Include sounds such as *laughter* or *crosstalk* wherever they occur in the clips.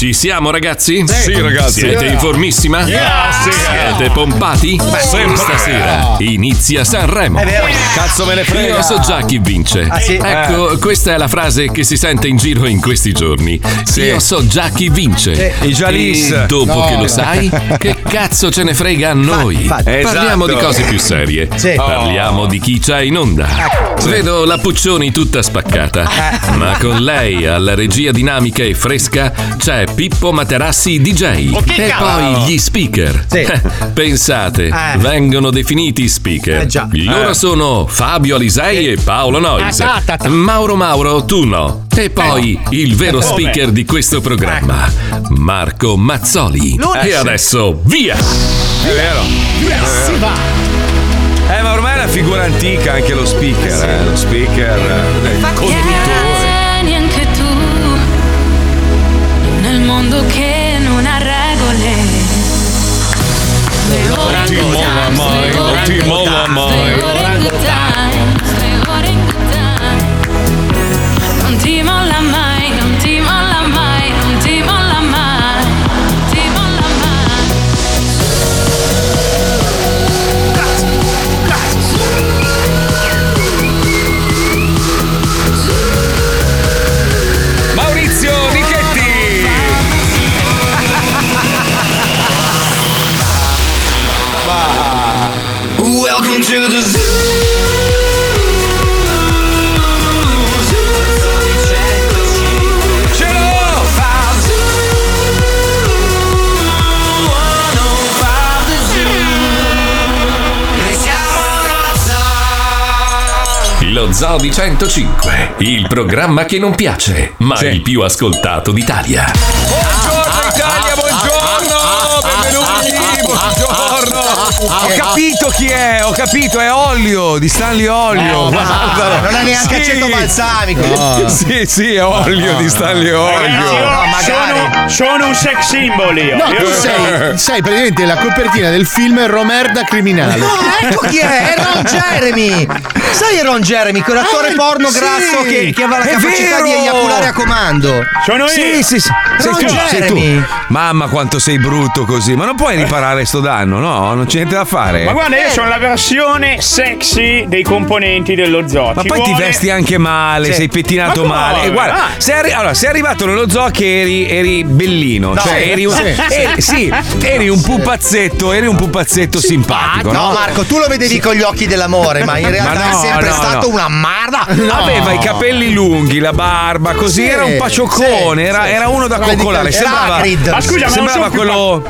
Ci siamo ragazzi? Sì, ragazzi. Siete Yeah. informissima? Yeah, sì. Siete pompati? sempre. Stasera inizia Sanremo. È vero. Cazzo me ne frega. Io so già chi vince. Ah, sì? Ecco, questa è la frase che si sente in giro in questi giorni. Io so già chi vince. Sì. I Jalis. E dopo No. che lo sai, che cazzo ce ne frega a noi? Parliamo Esatto. di cose più serie. Sì. Parliamo di chi c'è in onda. Vedo la Puccioni tutta spaccata. Ma con lei alla regia dinamica e fresca c'è Pippo Materassi DJ. Oh, e cavolo! poi gli speaker. *laughs* Pensate, Eh. vengono definiti speaker. Eh, già. Loro Eh. sono Fabio Alisei e Paolo Noyes. Ah. Mauro Mauro, tu no. E poi il vero speaker di questo programma, Marco Mazzoli. E adesso via! È vero. Si va. Eh, ma ormai è una figura antica anche lo speaker, eh. Lo speaker, eh, il conduttore. Mondo che non ha regole. Le mai, le mai. le ore Lo Zoo di 105, il programma che non piace, ma il più ascoltato d'Italia. Buongiorno! Ho capito chi è, ho capito, è Olio, di Stanley Olio. Eh, Guardalo. non ha neanche Sì. aceto balsamico. No. Sì, sì, è Olio di Stanley Olio. sono, sono un sex symbol io. No, Io tu sei, sei praticamente la copertina del film Romerda criminale. No, ecco chi è, è Ron *laughs* Jeremy. Sai Ron Jeremy, quell'attore Eh, porno sì, grasso che, che aveva la è capacità di vero! eiaculare a comando. Sono Sì, io. sì, sì. Sei Ron tu, sei Jeremy. tu. Mamma quanto sei brutto così. Ma non puoi riparare sto danno, no? Non c'è niente da fare. Ma guarda, io sono la versione sexy dei componenti dello zoo. Ma Ci poi ti vuole- vesti anche male, Sì. sei pettinato Ma come? male. E guarda, Ah. sei, arri- allora, sei arrivato nello zoo che eri, eri bellino. No, cioè, sì, eri un, sì, eri- sì, eri un pupazzetto, eri un pupazzetto simpatico, No, no? Marco, tu lo vedevi con gli occhi dell'amore, ma in *laughs* realtà Ma no, è sempre no, stato no. una marda. *laughs* Aveva i capelli lunghi, la barba, così Sì, era un paccioccone, sì, era, sì, era sì. uno da Era coccolare. era Sembrava, Hagrid. Ma scusa, ma non sembrava sono più quello.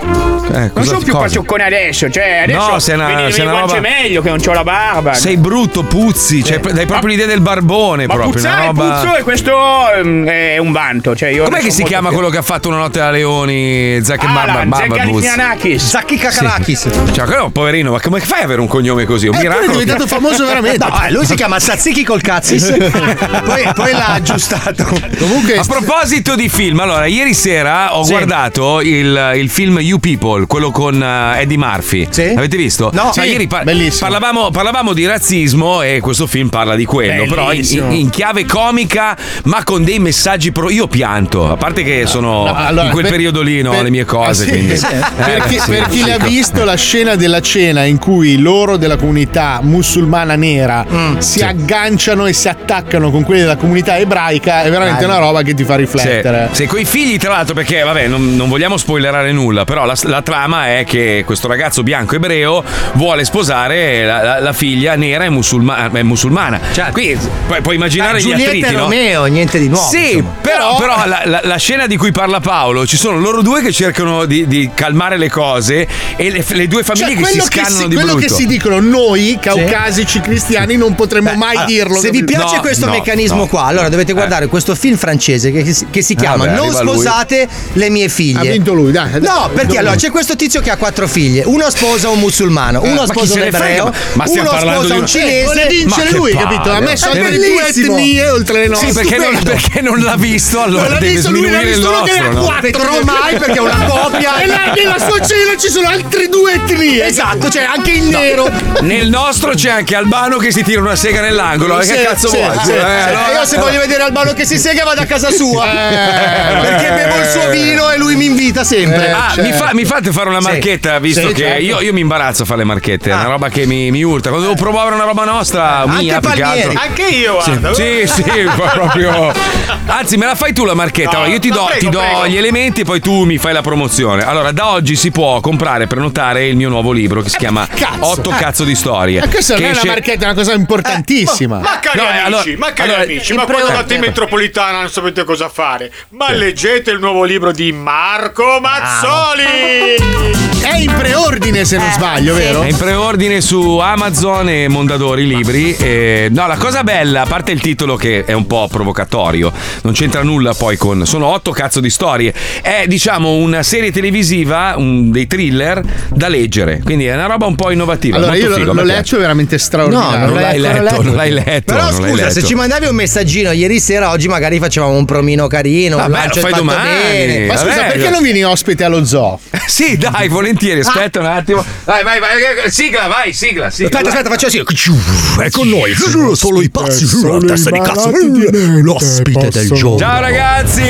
Eh, Non cosa- sono più cosa? pacioccone adesso, cioè adesso No, sei una- mi, una roba- meglio che non c'ho la barba. Sei brutto, puzzi, cioè, dai proprio l'idea del barbone ma proprio. puzzare roba... puzzo e questo ehm, è un vanto. Cioè io Com'è che si chiama fiero. quello che ha fatto una notte da leoni? Zac Ah, la Barba Zegalifianakis. Zacchi Kakalakis. Cioè, quello poverino, ma come fai ad avere un cognome così? Un Eh, quello è miracolo. diventato famoso veramente. *laughs* No, eh, lui si chiama Tzatziki col cazzis. *laughs* poi, poi l'ha aggiustato. Comunque, A proposito di film, allora, ieri sera ho Sì. guardato il, il film You People, quello con eh, Eddie Murphy. Sì. Avete visto? No. Sì, ieri par- bellissimo. parlavamo, parlavamo di razzismo e questo film parla di quello, però in, Bellissimo. in chiave comica, ma con dei messaggi pro. Io pianto, a parte che sono no, allora, in quel per- periodo lì, no, per- le mie cose. Ah, sì? quindi. Sì. *laughs* Eh, per, chi, sì, per chi l'ha visto la scena della cena in cui loro della comunità musulmana nera si agganciano e si attaccano con quelli della comunità ebraica è veramente Bello. una roba che ti fa riflettere. Se coi figli, tra l'altro, perché vabbè, non, non vogliamo spoilerare nulla, però la, la trama è che questo ragazzo bianco ebreo vuole sposare la, la- la figlia nera e musulma- è musulmana. Quindi puoi, puoi immaginare Eh, gli Giulietta attriti, e no? Romeo, niente di nuovo. Sì, insomma. però, però la, la- la scena di cui parla Paolo, ci sono loro due che cercano di, di calmare le cose e le, le due famiglie Cioè, che si quello, che scannano si, di quello brutto. che si dicono noi caucasici cristiani non potremmo mai Allora, dirlo. Se vi piace No, questo no, meccanismo no. qua, allora dovete guardare questo film francese che, si- che si chiama Vabbè, Non arriva lui. sposate le mie ha figlie. vinto lui, dai. dai. No, perché allora c'è questo tizio che ha quattro figlie. Uno sposa un musulmano, uno Eh, chi sposa un ebreo, Ma- uno sposa un cinese. Ma che lui, capito? Ha palle. messo le due etnie oltre le nostre. Sì, perché non, perché non l'ha visto, allora Non l'ha deve visto, lui l'ha il visto uno che ne ha nostro. no? quattro. Vedrò mai perché è una *laughs* coppia. E là, nella sua cena ci sono altre due etnie. Esatto, c'è anche il nero. Nel nostro c'è anche Albano che si tira una sega nell'angolo. eh, Sì, che cazzo sì, vuoi? sì, Eh, allora- io se voglio vedere Albano che si sega vado a casa sua. Eh. *laughs* Perché bevo il suo vino e lui mi invita sempre. Ah, Cioè, mi, fa- mi fate fare una marchetta, visto che certo. io, io mi imbarazzo a fare le marchette, è una roba che mi, mi urta. Quando devo provare una roba nostra, Anche mia, più che altro. Anche io, Sì, guarda. sì, sì, proprio. *laughs* Anzi, me la fai tu la marchetta. No, Allora, io ti do, prego, ti do gli elementi e poi tu mi fai la promozione. Allora, da oggi si può comprare e prenotare il mio nuovo libro che si chiama cazzo. Otto Eh. cazzo di storie. Ma questa non che è una marchetta, è una cosa importantissima. Ma cari No, eh, amici, allora- ma cari allora, amici, ma quando andate in metropolitana non sapete cosa fare. Ma leggete il nuovo libro di Marco Mazzoli! È in preordine se non sbaglio, vero? È in preordine su Amazon e Mondadori Libri. E, no, la cosa bella, a parte il titolo che è un po' provocatorio, non c'entra nulla poi con. Sono otto cazzo di storie. È diciamo una serie televisiva, un- dei thriller da leggere. Quindi è una roba un po' innovativa. Allora molto io figo, l'ho letto, è veramente straordinario. non l'hai letto, non l'hai letto. Però non scusa, se letto. ci mandavi un messaggino ieri sera, oggi magari facevamo un promino carino. un Vabbè, lancio lo fai domani. bene. Ma scusa, Vabbè, perché non vieni ospite allo zoo? Sì, dai, volentieri. Aspetta un attimo. Vai, vai, vai. Sigla, vai, sigla. sigla. Aspetta, aspetta, faccio così. È con noi. Solo i pazzi Solo i testa di cazzo. L'ospite del giorno. Ciao ragazzi.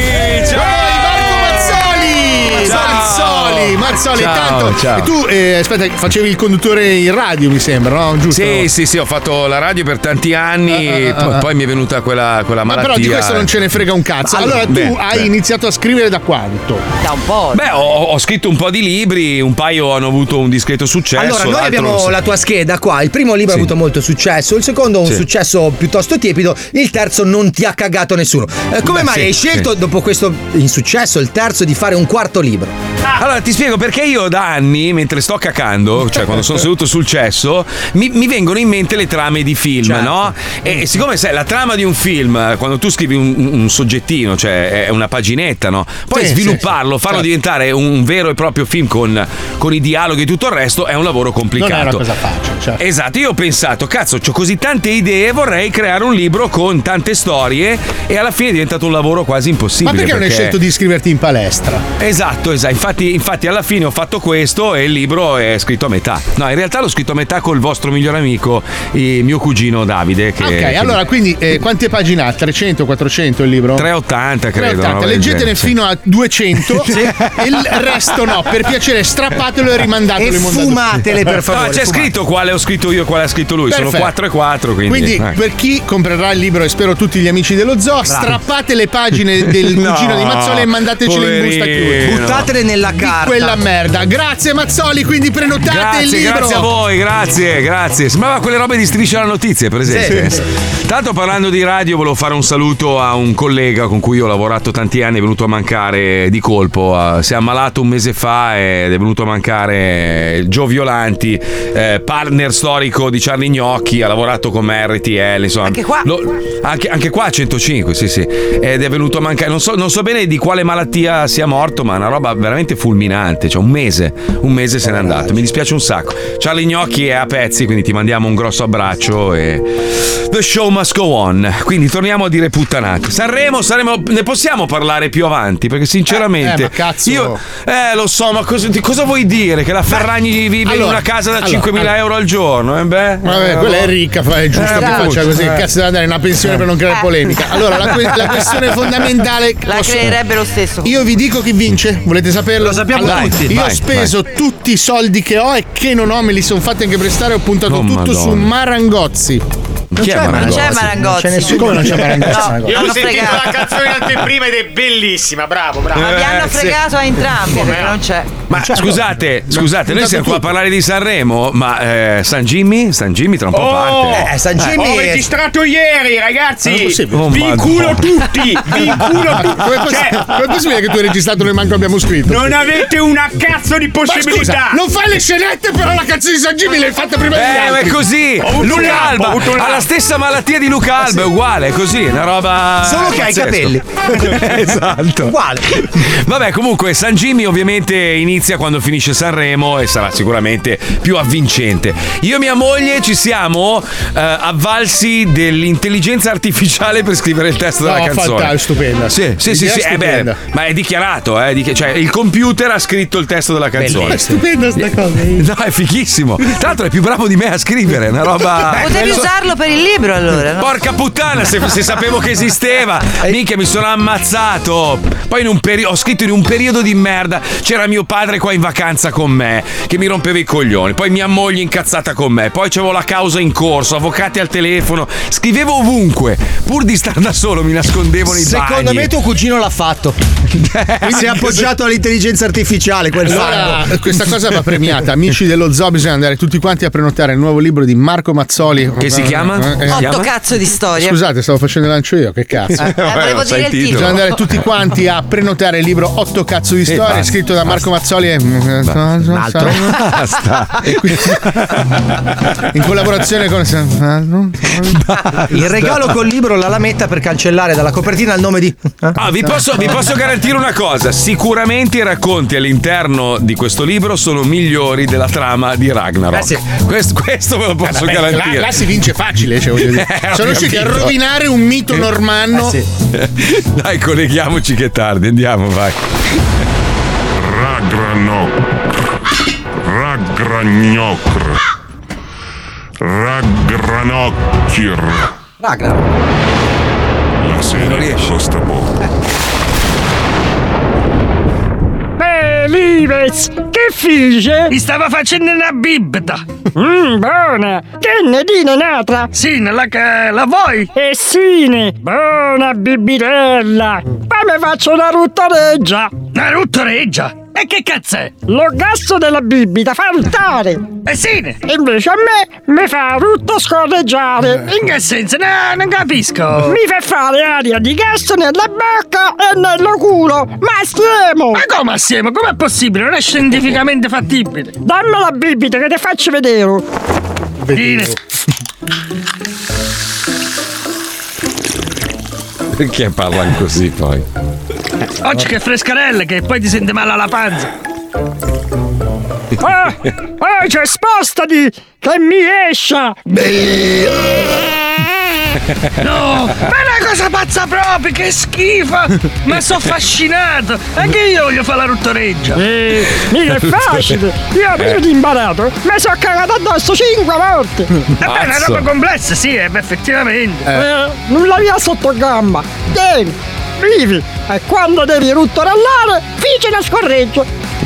Ciao. Marco Mazzoli! Ciao. Mazzoli, Mazzoli, Ciao, tanto. ciao. E tu, eh, aspetta, facevi il conduttore in radio, mi sembra, no? Giusto? Sì, sì, sì, ho fatto la radio per tanti anni, Ah, ah, ah, poi, ah. poi mi è venuta quella, quella Ma malattia. però di questo non ce ne frega un cazzo. Allora, tu beh, hai beh. iniziato a scrivere da quanto? Da un po'. Beh, ho, ho scritto un po' di libri, un paio hanno avuto un discreto successo. Allora, noi abbiamo so. la tua scheda qua. Il primo libro Sì. ha avuto molto successo, il secondo un Sì. successo piuttosto tiepido, il terzo non ti ha cagato nessuno. Eh, come Beh, mai sì, hai scelto, sì. dopo questo insuccesso, il terzo, di fare un quarto libro? Allora, ti spiego perché io da anni, mentre sto cacando, cioè quando sono seduto sul cesso, mi, mi vengono in mente le trame di film, Certo. no? E siccome sai, la trama di un film, quando tu scrivi un, un soggettino, cioè è una paginetta, no? Poi Sì, svilupparlo, farlo Certo. diventare un vero e proprio film con, con i dialoghi e tutto il resto è un lavoro complicato. Non è una cosa facile. Cioè. Esatto, io ho pensato, cazzo, ho così tante idee, vorrei creare un libro con tante storie e alla fine è diventato un lavoro quasi Ma impossibile. perché non hai scelto di iscriverti in palestra? Esatto, esatto. Infatti, infatti alla fine ho fatto questo e il libro è scritto a metà. No, in realtà l'ho scritto a metà col vostro migliore amico, il mio cugino Davide. Che, ok, che- allora quindi eh, quante pagine ha? 300, 400 il libro? 380 credo. 380, una roba del leggetene sì. fino a 200 *laughs* e il resto no, per piacere strappatelo e rimandatelo E fumatele per *laughs* No, favore. c'è fumate. scritto quale ho scritto io e quale ha scritto lui. Sono Perfetto. 4 e 4. Quindi, Quindi, eh. per chi comprerà il libro, e spero tutti gli amici dello zoo, strappate le pagine del *laughs* No, cugino di Mazzoli e mandatecele in busta poverino. chiusa. Buttatele nella carta. quella merda. Grazie Mazzoli, quindi prenotate Grazie, il libro. grazie a voi, grazie, grazie. Sembrava quelle robe di striscia la notizie, per esempio. Sì, Tanto parlando di radio, volevo fare un saluto a un collega con cui ho lavorato tanti anni, è venuto a mancare di colpo. Si è ammalato un mese fa ed è venuto a mancare Gio Violanti, eh, partner storico di Charlie Gnocchi, ha lavorato con me RTL, insomma. Anche qua? Lo- anche, anche qua a 105, sì, sì. Ed è venuto a mancare. Non so, non so bene di quale malattia sia morto, ma è una roba veramente fulminante. Cioè, un mese, un mese se n'è andato. Mi dispiace un sacco. Charlie Gnocchi è a pezzi, quindi ti mandiamo un grosso abbraccio. E. The show must go on. Quindi torniamo a dire puttanate. Sanremo, saremo, ne possiamo parlare più avanti? Perché sinceramente. Eh, eh, ma cazzo. Io. Eh, lo so, ma cosa, di cosa vuoi dire? Che la Ferragni vive in allora, una casa da allora, 5.000 allora. euro al giorno? Eh, beh. Vabbè, Eh, quella è boh. ricca, fa- è giusto Eh, che faccia così. eh. Cazzo deve andare in una pensione per non creare polemica. Allora, la, que- la questione fondamentale. La posso- creerebbe lo stesso. Io vi dico chi vince, volete saperlo? Lo sappiamo Allora, tutti. Io Vai, ho speso tutti i soldi che ho e che non ho, me li sono fatti anche prestare. Ho puntato Oh, tutto su Madonna. Marangozzi. Chi è Non c'è Marangozzi. c'è nessuno. Come non c'è Marangozzi? No? Io ho sentito fregato. la canzone in anteprima ed è bellissima, bravo, bravo. Ma vi hanno Eh, fregato a entrambi perché non c'è. Ma scusate, scusate, noi siamo qua a parlare di Sanremo, ma eh, San Jimmy? San Jimmy tra un po' Oh! parte. Eh, San Jimmy Ho è- registrato ieri, ragazzi. Non è. Oh, vi inculo tutti, vi inculo tutti. Come è, poss- Cioè, com'è possibile che tu hai registrato noi manco abbiamo scritto? non avete una cazzo di Ma scusa, possibilità. non fai le scenette, però la canzone di San Jimmy l'hai fatta prima di Eh, ma è così! Ho avuto un Luca Alba ho avuto un ha la stessa malattia di Luca Alba, è uguale, è così, una roba. Solo che hai i capelli. *laughs* esatto. Uguale. Vabbè, comunque San Jimmy ovviamente inizia quando finisce Sanremo e sarà sicuramente più avvincente. Io e mia moglie ci siamo eh, avvalsi dell'intelligenza artificiale per scrivere il testo della No, canzone. fantastico, stupenda. Sì, sì, sì, Idea sì, eh beh, ma è dichiarato, eh, di- cioè il computer ha scritto il testo della canzone. È stupenda sta cosa. No, è fighissimo. Tra l'altro è più bravo di me a scrivere, è una roba. Potevi usarlo per per il libro allora. no? Porca puttana, se, se sapevo che esisteva, *laughs* minchia, mi sono ammazzato. Poi in un periodo, ho scritto in un periodo di merda, c'era mio padre qua in vacanza con me, che mi rompeva i coglioni. Poi mia moglie incazzata con me. Poi c'avevo la causa in corso, avvocati al telefono. Scrivevo ovunque, pur di star da solo, mi nascondevo nei bagni. Secondo me tuo cugino l'ha fatto. *laughs* si è appoggiato all'intelligenza artificiale, quel Allora, fango. questa cosa va premiata. Amici dello zoo, bisogna andare tutti quanti a prenotare il nuovo libro di Marco Mazzoli. Che si chiama? Eh, eh? Otto cazzo di storie. Scusate, stavo facendo il lancio io, che cazzo. Eh, volevo dire il titolo. Bisogna andare tutti quanti a prenotare il libro Otto cazzo di storie, basta, scritto da Marco Mazzoli e Un altro. E qui- in collaborazione con Il regalo col libro la lametta per cancellare dalla copertina il nome di. Ah, vi posso, vi posso garantire una cosa: sicuramente i racconti all'interno di questo libro sono migliori della trama di Ragnarok. Eh sì. questo, questo ve lo posso Vabbè, garantire. là, là si vince facile, cioè, voglio dire. *laughs* Eh, Sono riusciti a rovinare un mito normanno. Eh sì. *laughs* Dai, colleghiamoci che è tardi, andiamo, vai. Ragranok. Ragragnokr. Ragranokir. Ragnarok. La serie costa poco. Beh, Lives, che fece? Mi stava facendo una bibita. Mmm, buona. Che ne dine un'altra? Sì, la, che- la vuoi? Eh sì, ne. buona bibitella. Poi mi faccio una ruttoreggia. Una ruttoreggia? E che cazzo è? Lo gasto della bibita fa ruttare. Eh sì. Invece a me mi fa rutto scorreggiare. In che senso? No, non capisco. Mi fa fare aria di gas nella bocca e nello culo. Ma assiemo! Ma come assieme? Com'è possibile? Non è scientificamente fattibile. Dammi la bibita che ti faccio vedere. Dine. Perché parlano così poi? Oggi che frescarelle che poi ti sente male alla panza. Ah, ah, c'è spostati che mi esce. No, ma è una cosa pazza proprio, che schifo! Ma sono affascinato! Anche io voglio fare la ruttoreggia! Eh, mica è *laughs* facile! Io prima di imparato mi sono cagato addosso cinque volte! Vabbè, è una roba complessa, sì, eh, effettivamente! Eh, nulla via sotto gamba! Tieni! Vivi! E quando devi ruttorellare, fici una scorreggio!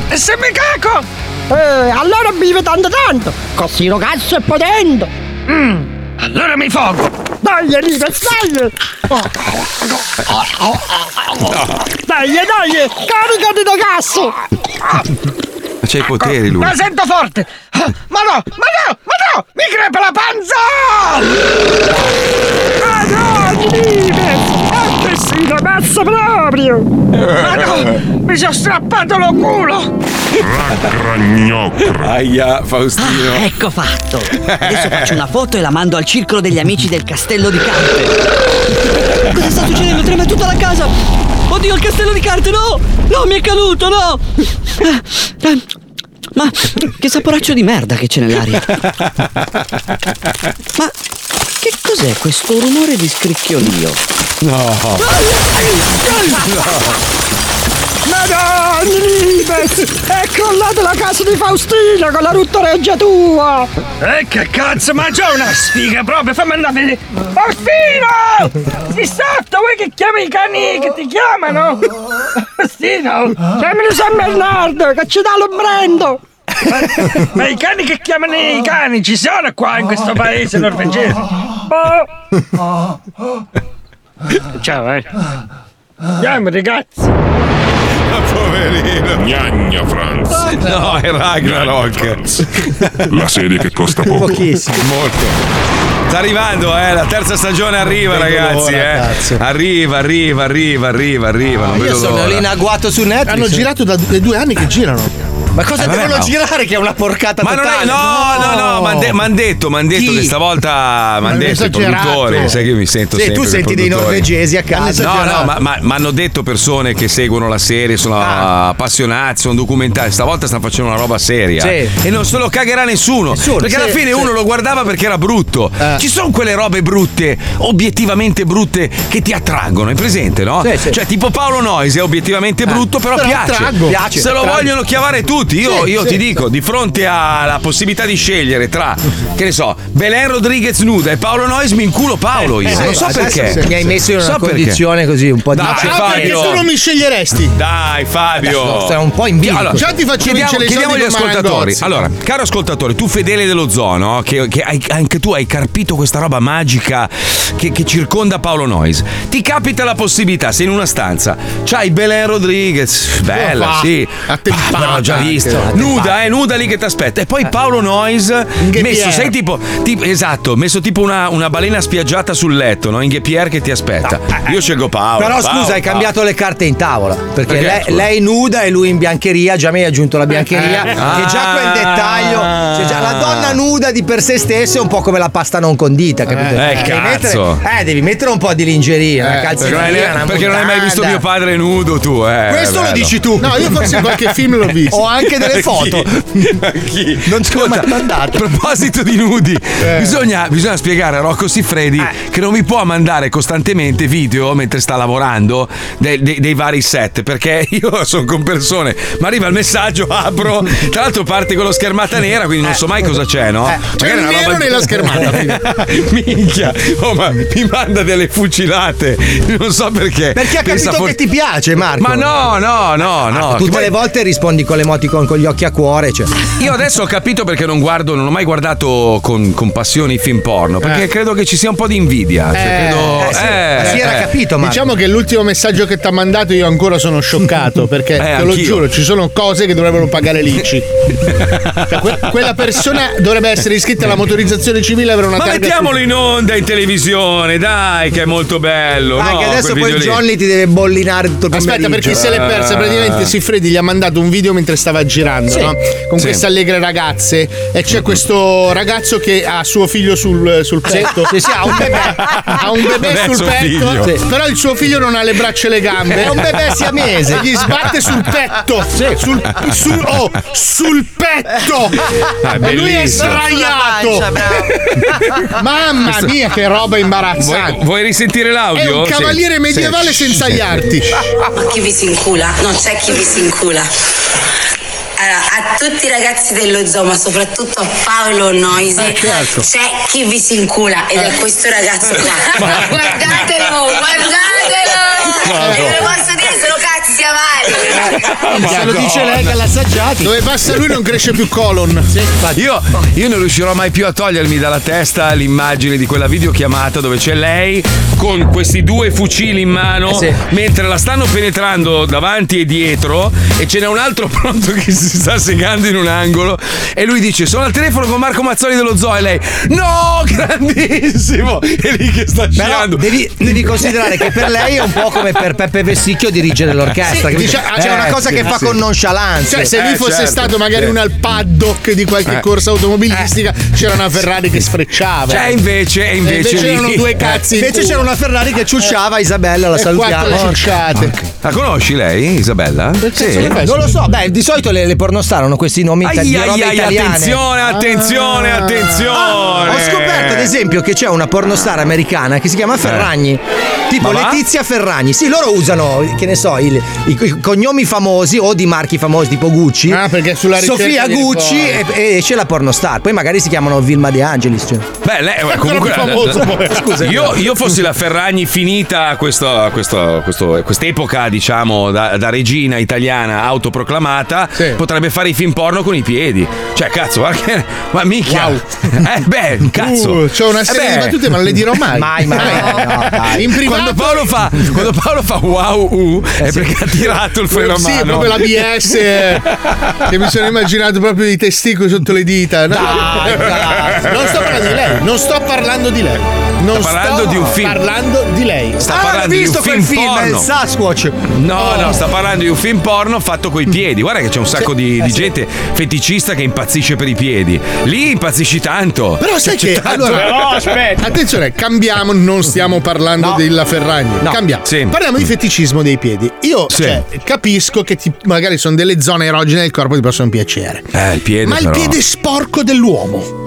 E se mi caco? Eh, allora vive tanto tanto! Così lo cazzo è potente! Mm, allora mi fogo! Dai, Rive, dai! Dai, dai, caricati da cazzo! C'ha i poteri lui. Ma sento forte! Ah, Ma no, ma no, ma no! Mi crepa la panza! Ma no, Rive! Lo pazzo proprio! Ma *laughs* no, mi sono strappato lo culo! Ragragnokr. Aia, Faustino. Ecco fatto. Adesso faccio una foto e la mando al circolo degli amici del castello di carte. Cosa sta succedendo? Trema tutta la casa. Oddio, il castello di carte, no! No, mi è caduto, no! Ma che saporaccio di merda che c'è nell'aria. Ma che cos'è questo rumore di scricchiolio? No. Madonna, Libes! È crollata la casa di Faustino con la ruttoreggia tua! E che cazzo, ma c'è una sfiga proprio, fammi andare a vedere! Faustino! Si sotto, vuoi che chiami i cani che ti chiamano? Faustino! Chiamami San Bernardo, che ci dà l'ombrendo! Ma i cani che chiamano i cani ci sono qua in questo paese norvegese? Oh. Ciao, eh! Andiamo ragazzi! Poverino. Gnagna Franz. No, è Ragnarok. La serie che costa poco. Molto. Sta arrivando, eh, la terza stagione arriva, ragazzi, l'ora, eh. Arriva, arriva, arriva, arriva, arriva. Non Io vedo sono l'ora. lì in agguato su Netflix. Hanno girato da due anni che girano. Ma cosa Eh, vabbè, devono ma- girare che è una porcata Ma non è, totale? no, no, no, mi hanno detto, m'han detto Chi? che stavolta mi hanno detto i esagerato. produttori, sai che io mi sento Sì, sempre tu senti dei norvegesi a casa. No, no, ma mi hanno detto persone che seguono la serie, sono Ah. appassionati, sono documentati. Stavolta stanno facendo una roba seria. Sì. E non se lo cagherà nessuno. Nessuno, perché sì, alla fine sì. uno lo guardava perché era brutto. Eh. Ci sono quelle robe brutte, obiettivamente brutte, che ti attraggono. È presente, no? Sì, sì. Cioè, tipo Paolo Noisi è obiettivamente brutto, però, Però piace. attraggo. Piace, Se lo attraggo. vogliono chiamare tutti. Tutti. Io, Sì, io sì. ti dico, di fronte alla possibilità di scegliere tra, che ne so, Belen Rodriguez nuda e Paolo Noyes, mi inculo Paolo io. non so Adesso perché. Mi hai messo in una So perché. condizione così un po' di. Dai, Ah, perché Fabio. tu non mi sceglieresti? Dai Fabio stai un po' in bilico. Allora, Già ti faccio chiediamo, vincere i chiediamo agli ascoltatori. Allora, caro ascoltatore, tu fedele dello zoo, no? che, che hai- anche tu hai carpito questa roba magica che, che circonda Paolo Noyes. Ti capita la possibilità, sei in una stanza, c'hai Belen Rodriguez, bella, sì. Attempata Ah, però già anche. Visto. Nuda, eh, nuda lì che ti aspetta. E poi Paolo Noyes, messo, sai tipo, tipo- esatto, messo tipo una, una balena spiaggiata sul letto, no? In Ghepier che ti aspetta. Io scelgo Paolo. Però Paolo, scusa, hai Paolo. cambiato le carte in tavola. Perché, Perché, lei, lei nuda e lui in biancheria. Già mi hai aggiunto la biancheria. Eh. che già quel Ah. dettaglio. Cioè già la donna nuda di per sé stessa è un po' come la pasta non condita, capito? Eh, devi cazzo. Mettere, eh, devi mettere un po' di lingeria, una Perché non, hai, perché non hai mai visto mio padre nudo tu, eh. Questo lo bello. dici tu. No, io forse in qualche film l'ho *laughs* visto. Ho anche delle foto. Chi? Non te l'ho mandato. A proposito di nudi, bisogna, bisogna spiegare a Rocco Siffredi che non mi può mandare costantemente video mentre sta lavorando dei, dei- dei vari set perché *laughs* io sono con persone. Ma arriva il messaggio, apro. Tra l'altro parte con lo schermata nera, quindi non so mai cosa c'è, no? C'è Magari il nero roba- nella schermata. *laughs* Minchia, oh, ma mi manda delle fucilate. Non so perché. Perché ha Pensa capito for- che ti piace, Marco. Ma no, no, no, no. Che Tutte poi- le volte rispondi con l'emoticon con gli occhi a cuore. Cioè. Io adesso ho capito perché non guardo, non ho mai guardato con, con passione i film porno. Perché Eh. credo che ci sia un po' di invidia. Cioè, Eh, credo, eh, sì. eh, si era eh. capito, Marco. Diciamo che l'ultimo messaggio che ti ha mandato io ancora sono scioccato *laughs* perché te lo anch'io. giuro, ci sono cose che dovrebbero pagare l'ICI. Cioè, que- quella persona dovrebbe essere iscritta alla motorizzazione civile e avere una Ma targa mettiamolo in onda in televisione, dai, che è molto bello. Dai, no, che adesso quel poi. Johnny ti deve bollinare tutto il Aspetta, pomeriggio. perché se l'è persa. Praticamente Siffredi gli ha mandato un video mentre stava girando, Sì. no? Con Sì. queste allegre ragazze. E c'è questo ragazzo che ha suo figlio sul, sul petto. Sì, sì, ha un bebè. Ha un bebè è sul petto. Però il suo figlio non ha le braccia e le gambe. È un bebè siamese. Gli sbatte sul petto. Sul, sul- oh, sul petto. Ah, e lui è bellissimo. sdraiato. Mamma mia, che roba Vuoi, imbarazzante. vuoi risentire È l'audio? un Sì. cavaliere medievale Sì. senza gli arti. Ma chi vi si incula? Non c'è chi vi si incula. Allora, a tutti i ragazzi dello zoo, ma soprattutto a Paolo Noisi, Eh, certo. c'è chi vi si incula ed è questo ragazzo qua. *laughs* Guardatelo, guardatelo! E ve lo posso dire, sono cazzi amari! Se lo dice lei che l'ha assaggiato. Dove passa lui non cresce più colon. Io, io non riuscirò mai più a togliermi dalla testa l'immagine di quella videochiamata dove c'è lei con questi due fucili in mano Eh sì. mentre la stanno penetrando davanti e dietro e ce n'è un altro *laughs* pronto che si sta segando in un angolo e lui dice sono al telefono con Marco Mazzoli dello zoo e lei no grandissimo è lì che sta sciando devi, devi considerare che per lei è un po' come per Peppe Vessicchio dirigere l'orchestra. Sì, capito? dice- C'è eh, una cosa sì, che fa sì. con nonchalance. Cioè, se lui Eh, fosse certo. stato magari Sì. un al paddock di qualche Eh. corsa automobilistica, c'era una Ferrari che sfrecciava. cioè invece, e invece, E invece lì- erano due cazzi. in Invece c'era una Ferrari che ciucciava Isabella, la E salutiamo. ciucciate. la conosci lei Isabella? Sì. Non lo so, beh, di solito le, le pornostar hanno questi nomi ita- Ai, ai, italiane. attenzione, attenzione, Ah. attenzione. Ho scoperto ad esempio che c'è una pornostar americana che si chiama Ferragni. Tipo Eh. Ma va? Letizia Ferragni. Sì, loro usano, che ne so, il- i, i cognomi famosi o di marchi famosi tipo Gucci. Ah, perché sulla Sofia di Gucci e, e esce la pornostar. Poi magari si chiamano Vilma De Angelis. Cioè. Beh, lei comunque. famoso, poi. Scusa. Io, io fossi la Ferragni finita questo, questo, questo- quest'epoca, diciamo, da, da regina italiana autoproclamata, Sì. potrebbe fare i film porno con i piedi. Cioè, cazzo, guarda che. Ma minchia! Wow. Eh, beh, cazzo! Uh, c'ho una Eh, serie di beh. battute, ma non le dirò mai. Mai, mai. no, *laughs* dai. In privato. Quando Paolo fa, quando Paolo fa wow, uh, è perché ha tirato il freno a Sì, mano. proprio la BS eh, che mi sono immaginato proprio i testicoli sotto le dita. No, non sto parlando di lei, non sto parlando di lei. Non Sta parlando sto di un film. parlando di lei. Sta Ah, parlando di visto un quel film film, porno. il Sasquatch. No, no, sta parlando di un film porno fatto coi piedi. Guarda che c'è un sacco di, di gente feticista che impazzisce per i piedi. Lì impazzisci tanto. Però sai che tanto- allora, attenzione, cambiamo, non stiamo parlando No. della Ferragni. No. Cambiamo. Sì. Parliamo di feticismo dei piedi. Io Sì. cioè, capisco che ti- magari sono delle zone erogene del corpo che ti possono piacere. Eh, il piede Ma il però. piede sporco dell'uomo.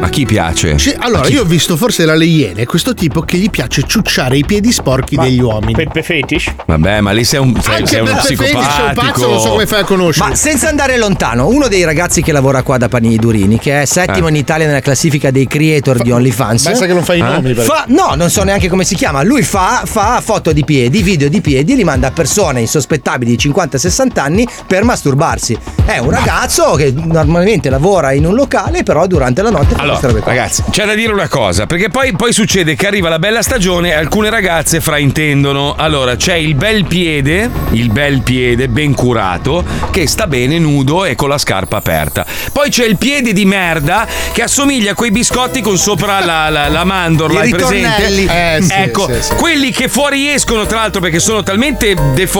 A chi piace? Cioè, allora, io ho visto forse la Lei viene questo tipo che gli piace ciucciare i piedi sporchi degli uomini. Peppe Fetish? Vabbè, ma lì sei un, sei, Anche sei uno Peppe Fetish è un psicopatico. pazzo, non so come fai a conoscere. Ma senza andare lontano, uno dei ragazzi che lavora qua da Panini Durini, che è settimo Eh. in Italia nella classifica dei creator di OnlyFans. Basta che non fai i nomi, però. Fa, no, non so neanche come si chiama. Lui fa, fa foto di piedi, video di piedi li manda a persone insospettabili di 50-60 anni per masturbarsi. È un ragazzo che normalmente lavora in un locale, però durante la notte fa Allora, robe qua. ragazzi, c'è da dire una cosa, perché poi, poi succede che arriva la bella stagione e alcune ragazze fraintendono. Allora, c'è il bel piede, il bel piede ben curato, che sta bene nudo e con la scarpa aperta. Poi c'è il piede di merda che assomiglia a quei biscotti con sopra la, la- la *laughs* mandorla, I hai presente? ritornelli. Eh, sì, ecco, sì, sì. quelli che fuoriescono, tra l'altro, perché sono talmente deformati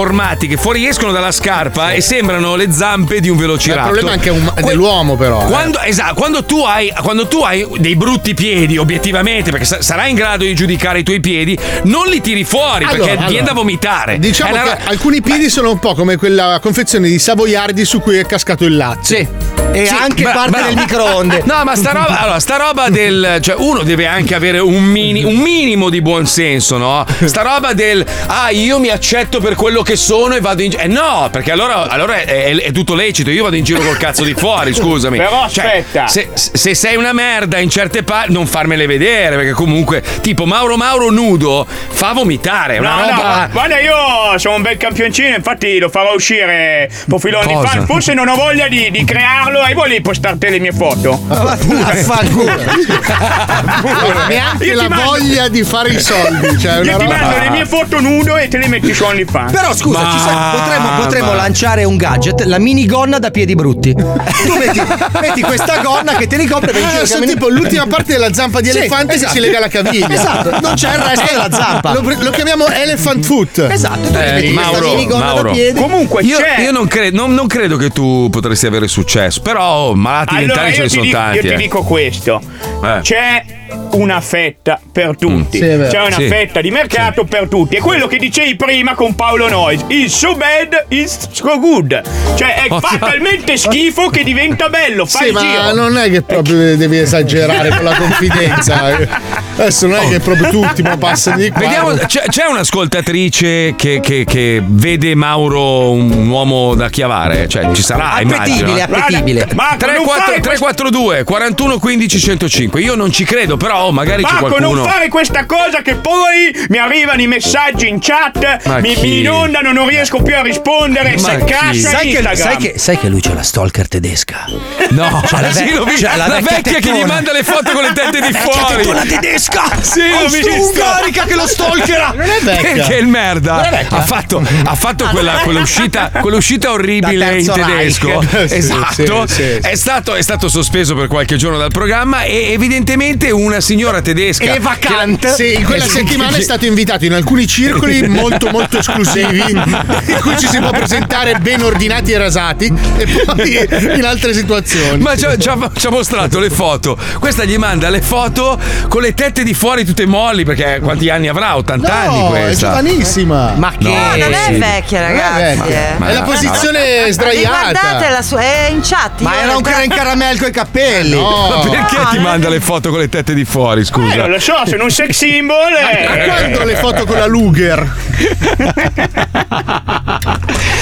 che fuoriescono dalla scarpa e sembrano le zampe di un Il velociraptor. problema è anche un- dell'uomo, però. eh. Quando, esatto, quando tu, hai, quando tu hai dei brutti piedi, obiettivamente, perché sa- sarai in grado di giudicare i tuoi piedi, non li tiri fuori perché Allora, viene allora, da vomitare. Diciamo una che alcuni piedi sono un po' come quella confezione di savoiardi su cui è cascato il latte. Sì. E Sì, anche bra- parte bravo. del microonde. *laughs* No, ma sta roba, allora, sta roba del. Cioè, uno deve anche avere un, mini- un minimo di buonsenso, no? Sta roba del. Ah, io mi accetto per quello che sono e vado in giro. Eh no, perché allora, allora è, è- è tutto lecito. Io vado in giro col cazzo di fuori, *laughs* scusami. Però Cioè, aspetta. se, se sei una merda in certe parti, non farmele vedere, perché comunque, tipo Mauro Mauro nudo fa vomitare. Una No, roba. guarda, io sono un bel campioncino, infatti lo farò uscire profilo Cosa? OnlyFans. Forse non ho voglia di, di crearlo e volevi postarti le mie foto. *laughs* Vaffanculo. *laughs* Neanche Io la ti mando- voglia di fare i soldi. Cioè, Io una ti roba- mando le mie foto nudo e te le metti su OnlyFans. Però scusa, Ma- ci sa- potremmo, potremmo ma- lanciare un gadget, la minigonna da piedi brutti. *laughs* Tu metti, metti questa gonna che te li copre per Ah, sono tipo l'ultima parte della zampa di Sì, elefante esatto. che si lega alla caviglia. Esatto, non c'è il resto della zampa. Lo, lo chiamiamo elephant foot. Esatto, tu Eh, metti questa Mauro, minigonna Mauro. da piedi. Comunque Io, c'è. io non, cre- non- non credo che tu potresti avere successo, però malati allora mentali ce ne sono dico, tanti. io ti eh. dico questo. Eh. C'è una fetta per tutti. Sì, è vero. C'è una Sì. fetta di mercato per tutti. È quello che dicevi prima con Paolo Noyes. Il so bad is so good. Cioè è Oh, fa no. talmente schifo che diventa bello. Fa Sì, il ma giro. non è che proprio devi esagerare con la confidenza. *laughs* Adesso non è che proprio tutti ma passano di qua. Vediamo, c'è, c'è un'ascoltatrice che, che- che vede Mauro un uomo da chiavare? Cioè, ci sarà, Appetibile, immagino. appetibile. Fare questo- 342 41 15 105. Io non ci credo, però oh, magari c'è Marco, qualcuno. non fare questa cosa che poi mi arrivano i messaggi in chat, Ma mi, chi? mi inondano, non riesco più a rispondere, Ma se chi? cassa Sai che, sai, che, sai che lui c'è la stalker tedesca? *laughs* No, C'è la sì, ve- l'ho visto. c'è la la, vecchia vecchia che gli manda le foto con le tette di *laughs* La vecchia fuori. tettona tedesca! *laughs* Sì, l'ho visto. Austro-Ungarica che lo stalkera! Non è vecchia. Perché il merda ha fatto, ha fatto quella, quell'uscita, quell'uscita orribile in tedesco. Reich. Sì, esatto. sì, sì. È, stato, è stato sospeso per qualche giorno dal programma e evidentemente una signora tedesca. Eva che- Kant. Sì, in quella Eh, sì, settimana che- è stato invitato in alcuni circoli *laughs* molto molto esclusivi in cui ci si può presentare ben ordinati e rasati e poi in altre situazioni. Ma ci ha, mostrato le foto. Questa gli manda le foto con le tette di fuori tutte molli. Perché quanti anni avrà? 80 anni no, è questa. giovanissima. Ma che. No, non è sì. vecchia, Non è ragazzi. vecchia. eh. Ma- è la posizione Guardate sdraiata. la sua. È in chat. Ma era un creme caramel coi capelli! No. Ma perché No, ti è- manda le foto con le tette di fuori? Eh, Scusa. non lo so, sono un sex symbol. eh. Quando le foto con la Luger?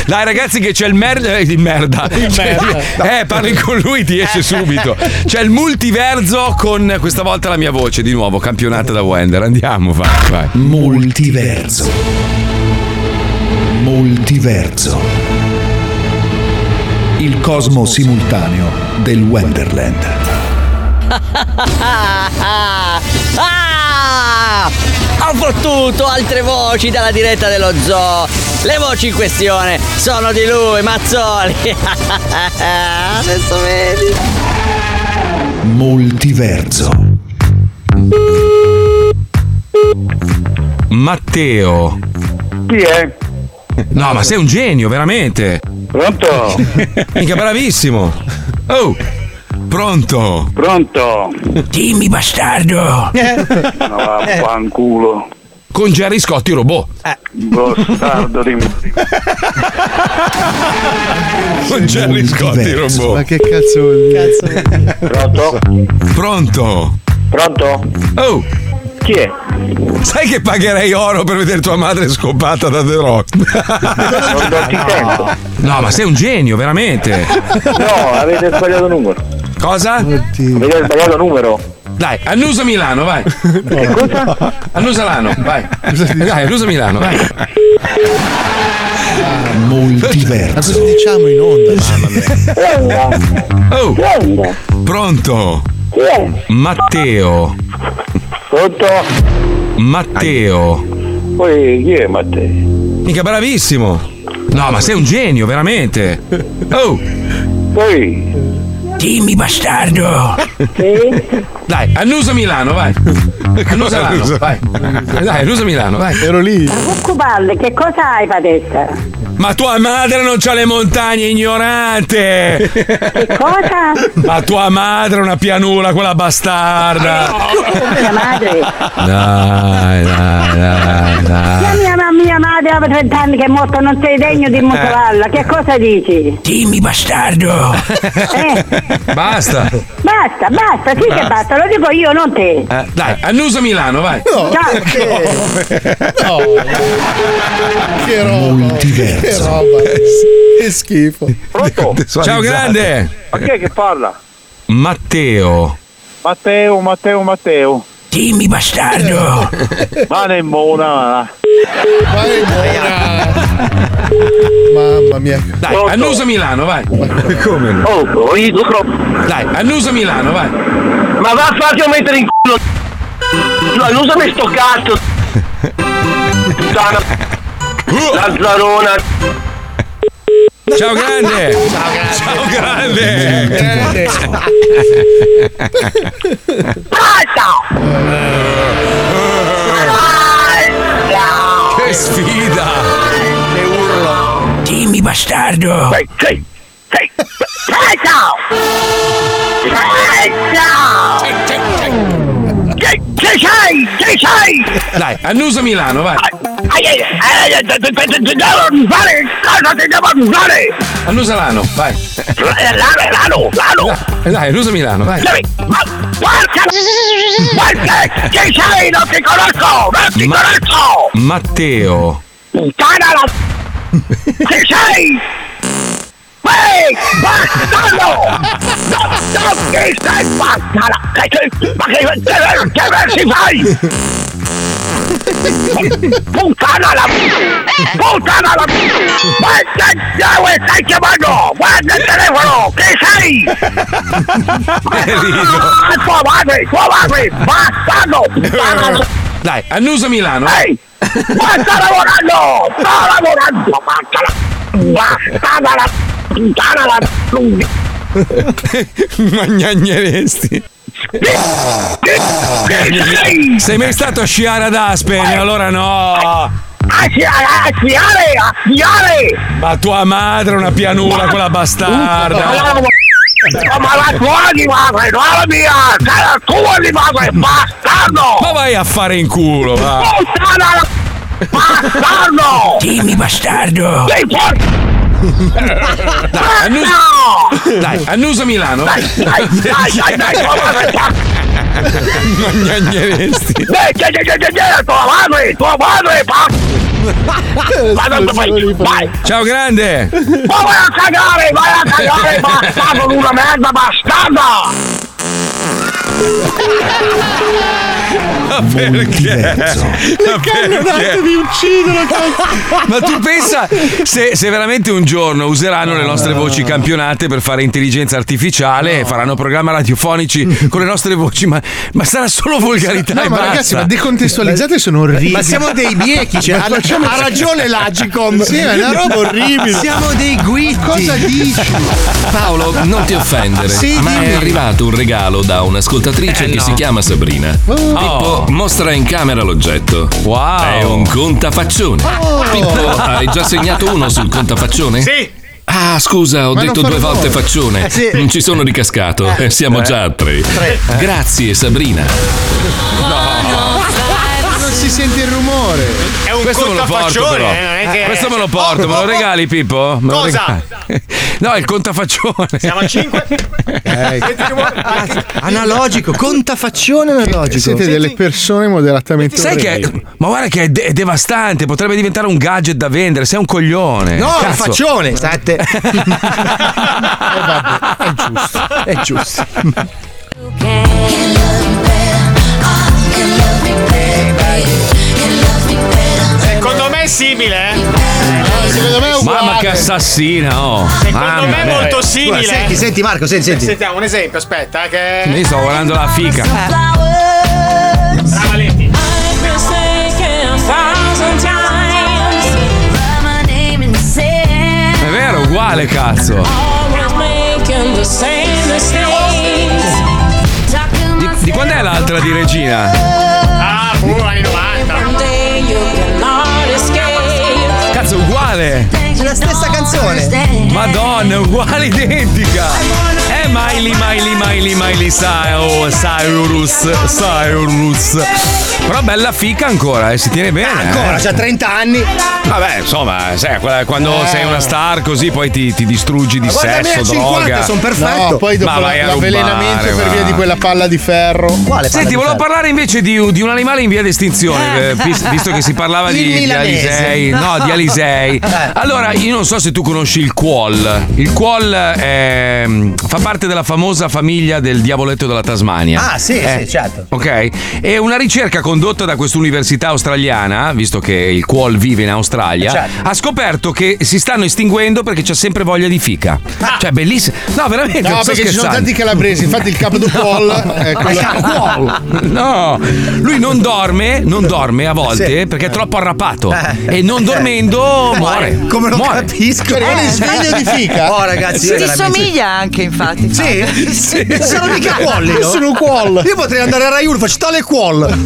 Dai ragazzi che c'è il merda eh, il merda. Eh, parli con lui ti esce subito. C'è il multiverso con questa volta la mia voce di nuovo, campionata da Wender. Andiamo, vai, vai. Multiverso. Multiverso. Il cosmo simultaneo del Wonderland. *laughs* Ah! Ho fottuto altre voci dalla diretta dello zoo. Le voci in questione sono di lui, Mazzoli. *laughs* Adesso vedi. Multiverso. Matteo. Chi è? No, ma sei un genio, veramente. Pronto? *laughs* Mica bravissimo. Oh, pronto. Pronto? Dimmi, bastardo. No, vaffanculo. Con Jerry Scotti robot. Bastardo di Con Jerry Scotti robot. Ma che cazzo vuol dire? Pronto? Pronto. Pronto? Oh, Chi è? Sai che pagherei oro per vedere tua madre scopata da The Rock? Non ti sento. No, ma sei un genio, veramente. No, avete sbagliato numero. Cosa? Avete sbagliato numero. Dai, annusa Milano, vai. Cosa? Annusa Milano, vai. Dai, annusa Milano, vai. Ma cosa diciamo in onda? Mamma mia. Oh, pronto? Matteo. Pronto? Matteo. Poi chi è Matteo? Mica bravissimo. No, ma sei un genio, veramente. Oh. Poi. Dimmi bastardo. Dai, annusa Milano, vai. Annusa Milano, vai. Dai, annusa Milano, vai. Ero lì. Cuccupalle, che cosa hai destra? Ma tua madre non c'ha le montagne, ignorante! Che cosa? Ma tua madre è una pianura, quella bastarda! Mia madre. Dai, dai, dai, La dai. mia, ma- mia madre aveva 30 anni che è morta, non sei degno di mutovarla. Che cosa dici? Dimmi bastardo! Eh, Basta! basta, basta, sì che Basta. basta, lo dico io, non te. Eh, dai, annusa Milano, vai! Ciao. Che roba. Che roba. Che schifo. Ciao grande! Ma chi è che parla? Matteo. Matteo, Matteo, Matteo. Dimmi bastardo! Ma ne mona. Vai, buona. Mamma mia. Dai, annusa Milano, vai! Come no? Oh, io Dai, annusa Milano, vai! Ma va a farti mettere in culo. No, non usami sto cazzo. Puttana. Lazzarona. Ciao grande! Ciao grande! *laughs* Che sfida! Che urlo! Dimmi bastardo! Ehi, sei, sei, ciao! Che che sei? Che sei? Dai, annusa Milano, vai! Ti devo fare cosa ti devo fare? Annusa Lano, vai! Lano, lano, lano! Eh, Dai, annusa Milano, vai! Ma guarda! Guarda! Chi sei? Non ti conosco! Non ti conosco! Matteo. Puttana la... Chi sei? Ehi! Bastardo! No, no, chi sei? Bastala! Che, che, ma che, che, che versi fai? Puttana la... Puttana la... Guarda dove stai chiamando! Guarda il telefono! Chi sei? Tua madre! Tua madre! Bastardo! Puttana. Dai, annusa Milano! Ehi! Ma sta lavorando! Sta lavorando! Basta la... Bastarda la... Puttana la... *laughs* Magnagneresti! Sei mai stato a sciare ad Aspen? Allora no! A sciare! A sciare! A sciare! Ma tua madre è una pianura, quella bastarda! Ma la tua anima, non la mia! Sei la tua anima, bastardo! Ma vai a fare in culo, va! Bastardo! Dimmi bastardo! Sei fuori! Dai, annusa, dai, annusa Milano! Dai, dai, dai, dai, dai, dai, dai, tua madre, tua madre, basta! Vai, vai! Ciao grande! Ma vai a cagare, vai a cagare, bastardo una merda, bastarda! Ma perché? Ma perché? mi uccidono. *laughs* Ma tu pensa se, se veramente un giorno useranno le nostre voci campionate per fare intelligenza artificiale e faranno programmi radiofonici *laughs* con le nostre voci, ma, ma sarà solo volgarità No, e ma basta. ragazzi, ma decontestualizzate sono orribili. Ma siamo dei biechi, cioè, ha, facciamo- ha ragione l'Agicom. *laughs* Sì, è una roba orribile. Siamo dei guitti. Cosa dici? Paolo, non ti offendere, Sì, ma dimmi. è arrivato un regalo da un'ascoltatrice che si chiama Sabrina. Pippo, mostra in camera l'oggetto. Wow! È un contafaccione. Pippo, hai già segnato uno sul contafaccione? Sì. Ah, scusa, ho Ma detto due volte rumore. faccione. Eh, sì. Non ci sono ricascato. Eh, Siamo già a tre. Grazie, Sabrina. non si sente il rumore. È un Questo me lo porto però. eh, è che- Questo me lo porto, me lo regali Pippo? Me lo Cosa? regali? *laughs* No, il contafaccione. Siamo a 5. Analogico, contafaccione analogico. Siete delle persone moderatamente Sai che orribili. ma guarda che è, de- è devastante, potrebbe diventare un gadget da vendere, sei un coglione. No, un Cazzo. faccione. Sette. *laughs* È giusto. È giusto. Simile, eh? Secondo me è uguale. Mamma che assassina, oh. Secondo Mamma me è molto simile. Senti, senti Marco, senti, senti. Sentiamo un esempio, aspetta, eh, che. Io sto guardando la fica. Brava Leti. È vero, uguale cazzo. Di, di quando è l'altra di Regina? Ah, anni 90. Uguale. È la stessa canzone. Madonna, uguale, identica. È Miley, Miley, Miley, Miley Cyrus, Cyrus, Cyrus. Però bella fica ancora, eh, si tiene bene. Ancora, eh. c'ha 30 anni. Vabbè, insomma, sai, quando Eh. sei una star così poi ti, ti distruggi di Ma guarda, a me sesso, a 50 droga. son perfetto. No, poi dopo Ma l'avvelenamento per via di quella palla di ferro. Quale Senti, volevo parlare invece di, di un animale in via d'estinzione, eh, vis- visto che si parlava di, di. Alisei. No, di *laughs* Alisei. Eh. Allora, io non so se tu conosci il Quol. Il Quol è- fa parte della famosa famiglia del diavoletto della Tasmania. Ah, sì, Eh, sì, certo. Ok, e una ricerca condotta da questa università australiana, visto che il Quol vive in Australia, Certo. ha scoperto che si stanno estinguendo perché c'ha sempre voglia di fica. Cioè, bellissimo. No, veramente. No, perché ci sono tanti calabresi. Infatti, il capo di Paul *laughs* è quello. No, lui non dorme, non dorme a volte perché è troppo arrapato e non dormendo muore. Eh. Come lo muore. capisco? Eh. sveglio di fica. Oh, ragazzi, io Ti somiglia anche, infatti. Sì? sì. Sono mica quolli. Io sono un qual. Io potrei andare a Rai 1, faccio tale qual.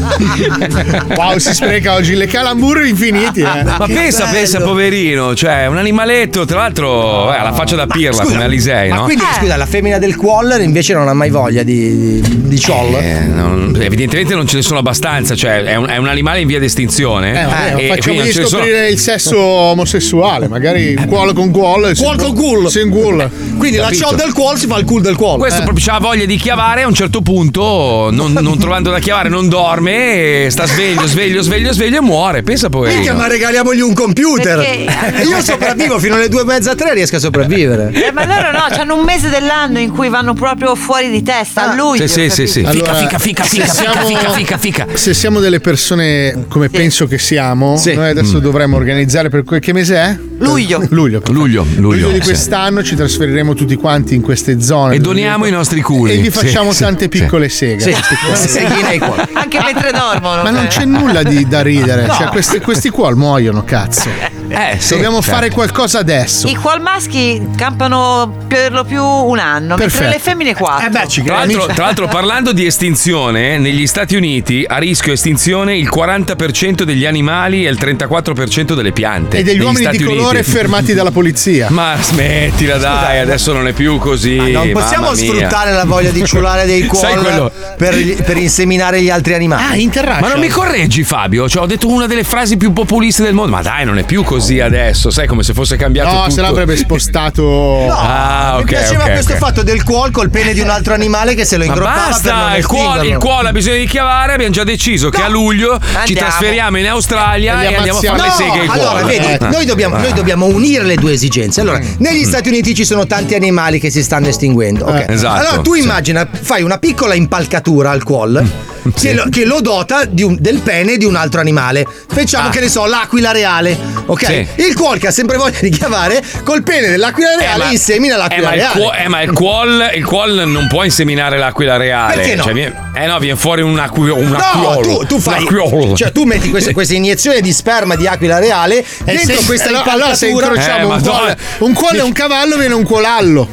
Wow, si spreca oggi le calambur infiniti. Eh. Ma pensa, pensa, poverino, cioè un animaletto, tra l'altro, eh, ha la faccia da pirla Scusa, come Alisei, Ma no? quindi, scusa, la femmina del qualler invece non ha mai voglia di, di, di ciol? Eh, non- evidentemente non ce ne sono abbastanza, cioè è un, è un animale in via d'estinzione. Eh, vabbè, e quindi facciamogli non ce ne sono- scoprire il sesso omosessuale, magari qual con qual. Qual con. Single. Quindi la Capito. ciol del qual si fa il cool del qual. Questo proprio ha voglia di chiavare a un certo punto, non, *laughs* non trovando da chiavare, non dorme, e sta sveglio, sveglio, sveglio, sveglio e muore. Pensa Minchia, poverino. ma regaliamogli un computer. Perché- Io sopravvivo fino alle due e mezza, tre, riesco a sopravvivere. Eh, ma loro no, hanno un mese dell'anno in cui vanno proprio fuori di testa, a luglio. Sì, sì, sì, capito? sì. Fica, fica, fica, se fica, fica, siamo- fica, fica, fica. Se siamo delle persone come penso che siamo, Sì. noi adesso dovremmo organizzare per que- che mese è? Luglio. Luglio. perfetto. Luglio, luglio. di sì. quest'anno ci trasferiremo tutti quanti in queste zone. E doniamo i nostri culi. E gli facciamo sì, tante sì. piccole seghe. Sì, ai qual. Anche mentre dormono. Ma non eh. c'è nulla di, da ridere. Cioè, questi, questi qua muoiono, cazzo. *laughs* Eh, sì, Dobbiamo certo. fare qualcosa adesso. I qual maschi campano per lo più un anno, mentre Perfetto. le femmine quattro. Eh beh, ci Tra l'altro, tra l'altro, parlando di estinzione, negli Stati Uniti a rischio estinzione il 40% degli animali e il 34% delle piante. E degli negli uomini Stati di colore Uniti. fermati dalla polizia. Ma smettila, dai, adesso non è più così. Non possiamo mamma mia. sfruttare la voglia di ciulare dei *laughs* qual per, per inseminare gli altri animali. Ah, interracial. Ma non mi correggi, Fabio? Cioè, ho detto una delle frasi più populiste del mondo. Ma dai, non è più così adesso. Sai come se fosse cambiato No, tutto. se l'avrebbe spostato. *laughs* Ah, ok. Mi piaceva ok, questo ok. fatto del qual col pene di un altro animale che se lo Ma ingroppava per non basta, il estinguerlo. il cuore ha bisogno di chiavare. Abbiamo già deciso che a luglio ci Andiamo. trasferiamo in Australia E e, andiamo a fare le ammazziamo. seghe ai allora, vedi, Eh. noi dobbiamo, noi dobbiamo unire le due esigenze. Allora, negli Stati Uniti ci sono tanti animali che si stanno estinguendo. ok? esatto, Allora, tu sì. immagina, fai una piccola impalcatura al qual. *laughs* Che, lo, che lo dota un- del pene di un altro animale. Facciamo Ah. che ne so, l'aquila reale. Ok? Sì. Il qual che ha sempre voglia di chiavare, col pene dell'aquila reale ma- insemina Eh l'aquila ma, il reale. quo- eh, ma il qual, il qual non può inseminare l'aquila reale. Perché no? Cioè, viene- eh no, viene fuori un, acqui, un No, acquiolo. tu, tu fai. Acquiolo. Cioè, tu metti questa, questa iniezione di sperma di aquila reale dentro se- questa allora, allora se incrociamo Eh, un, qual, un qual e un cavallo viene un colallo.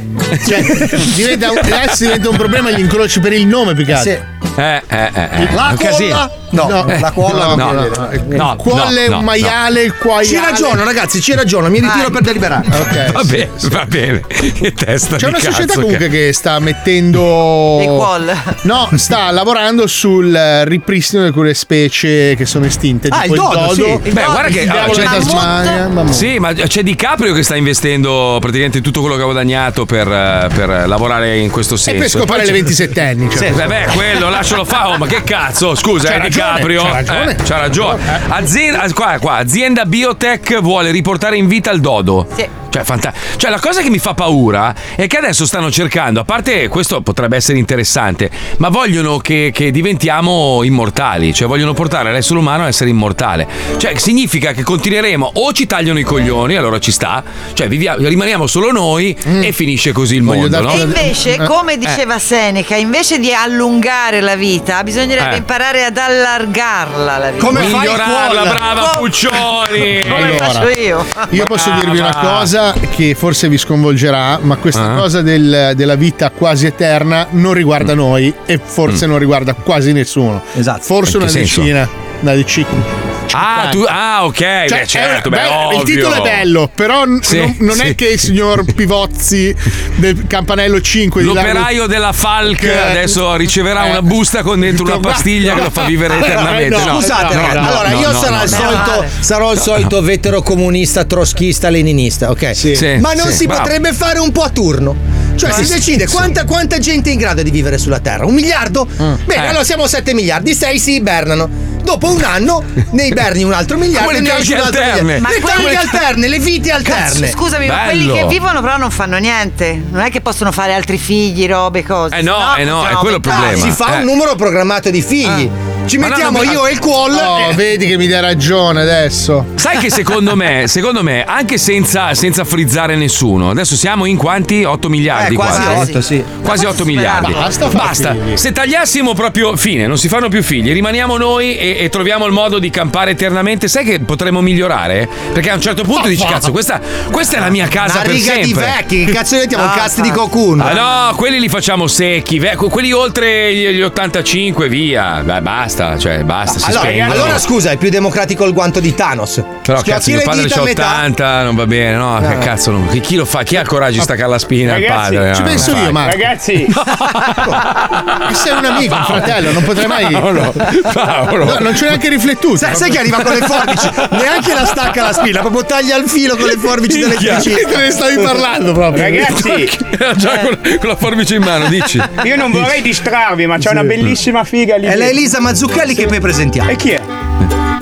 Cioè, *laughs* diventa, diventa un problema gli incroci per il nome più che altro. Sì. Eh, eh, eh, eh. La Un casino. No, No, la cuolla no, no, no, vedere. no, Quolle, un maiale, il quaiale. Ci ragiono, ragazzi, ci ragiono, mi ritiro per deliberare. Ok. *laughs* Va bene, va bene. Che testa C'è di una società cazzo comunque che... che sta mettendo. Dei qual. No, sta *laughs* lavorando sul eh, ripristino di quelle specie che sono estinte. Ah, tipo il dodo, sì. dodo, Beh, guarda che- il diavolo allora, di c'è- Tasmania. Sì, ma c'è Di Caprio che sta investendo praticamente tutto quello che ha guadagnato per, eh, per lavorare in questo E senso. per scopare le c'è- 27 anni. Sì, vabbè, quello lascialo fare, oh, ma che cazzo? Scusa, C'ha eh, Di ragione, Caprio. c'ha ragione. Eh, c'ha ragione. Azienda, ah, qua, qua, azienda biotech vuole riportare in vita il dodo. Cioè, fanta- cioè, la cosa che mi fa paura è che adesso stanno cercando, a parte questo potrebbe essere interessante, ma vogliono che, che diventiamo immortali, cioè vogliono portare l'essere umano a essere immortale. Cioè, significa che continueremo o ci tagliano i coglioni, allora ci sta, cioè viviamo- rimaniamo solo noi e finisce così il mondo. no? E invece, Eh. come Eh. diceva Seneca, invece di allungare la vita, bisognerebbe Eh. imparare ad allargarla la vita. Come fai Migliorarla, brava Co- Puccioni! *laughs* Come Allora, faccio io? Io posso Brava. dirvi una cosa che forse vi sconvolgerà, ma questa Ah. cosa del- della vita quasi eterna non riguarda noi e forse non riguarda quasi nessuno. Esatto. Forse Mm. Una decina. Una decina. Ah, tu, ah, ok, Cioè, beh, certo, beh, beh, il titolo è bello, però Sì, non, non sì. è che il signor *laughs* Pivozzi del campanello 5 di L'operaio della Falc Che- adesso riceverà Eh. una busta con dentro una *laughs* pastiglia che lo fa vivere *laughs* eternamente. No, No, Scusate, no, no, allora no, io no, sarò, no, il no. solito, sarò il solito vetero comunista, troschista, leninista, ok? Sì, Ma non si potrebbe fare un po' a turno. Cioè, Ma si decide quanta, quanta gente è in grado di vivere sulla Terra? Un miliardo? Bene, Eh. allora siamo 7 miliardi, 6 si ibernano. Dopo un anno *laughs* ne iberni un altro miliardo Come e le ne esce un taglie altro alterne. miliardo. Ma Le quelli- alterne, le vite alterne. Scusami, ma quelli che vivono però non fanno niente. Non è che possono fare altri figli, robe, cose. Eh no, sennò eh no, è quello il problema. Si fa Eh. un numero programmato di figli. Ci Ma no, mettiamo no, ma- io e il qual. Oh, eh, vedi che mi dai ragione adesso. Sai che secondo me, secondo me, anche senza, senza frizzare nessuno, adesso siamo in quanti? 8 miliardi Eh, quasi quasi. otto, sì. Quasi 8 miliardi. Basta Basta. Se tagliassimo proprio fine, non si fanno più figli, rimaniamo noi e, e troviamo il modo di campare eternamente, sai che potremmo migliorare? Perché a un certo punto dici, cazzo, questa, questa è la mia casa Una per riga di sempre. vecchi, che cazzo diventiamo Ah, un cast di cocoon? Ah no, quelli li facciamo secchi, ve- quelli oltre gli gli 85, via. Dai, basta, cioè, basta. si Allora, spengono. allora, scusa, è più democratico il guanto di Thanos. Però Schiocchi cazzo, mio padre c'ha a metà. 80, non va bene, no? Che No. cazzo, non- chi, lo fa? Chi ha il coraggio di staccare la spina al Ragazzi, padre? ci No, penso io. Marco. Ragazzi, *laughs* E sei un amico, un fratello, non potrei mai. Paolo, Paolo. No, non ho neanche riflettuto. Sai, sai che arriva con le forbici? Neanche la stacca la spina, proprio taglia il filo con le forbici Minchia. dell'elettricista. Te ne stavi parlando proprio. ragazzi, Era già con, con la forbice in mano, dici. io non vorrei distrarvi, ma c'è una bellissima figa lì. È la Elisa Mazzucchelli che poi presentiamo. E chi è?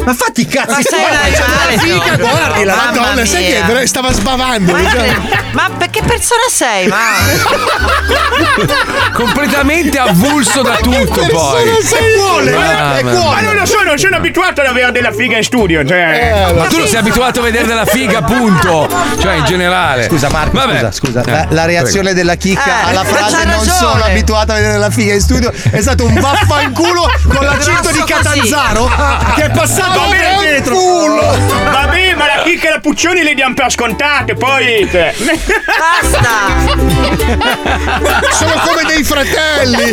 Ma fatti i cazzi Ma sei una figa, Giorgio. guardila. Mamma Madonna, sai che stava sbavando. Ma, cioè. ma per che persona sei? Ma *laughs* Completamente avulso da tutto, poi. È mia. Ma non lo so, non sono abituato ad avere della figa in studio. Cioè. Ma tu non sei abituato a vedere della figa, appunto. Cioè, in generale. Scusa Marco, Vabbè. scusa, scusa. Eh, La, la reazione della chicca Eh, alla ma frase non ragione." sono abituato a vedere la figa in studio è stato un vaffanculo con l'accento di così. Catanzaro che è passato Vabbè, per dietro. Vabbè, ma la chicca e la Puccioni le diamo per scontate, poi. basta! Sono come dei fratelli.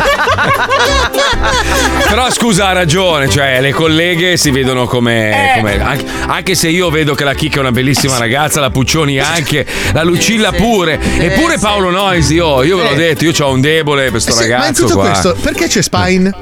Però scusa, ha ragione, cioè le colleghe si vedono come. Eh. come- anche, anche se io vedo che la Chicca è una bellissima ragazza, la Puccioni anche, la Lucilla pure. Eppure Paolo Noisi, oh, io ve l'ho detto, io ho un debole per sto Sì, ma in ragazzo tutto qua. questo, perché c'è Spine?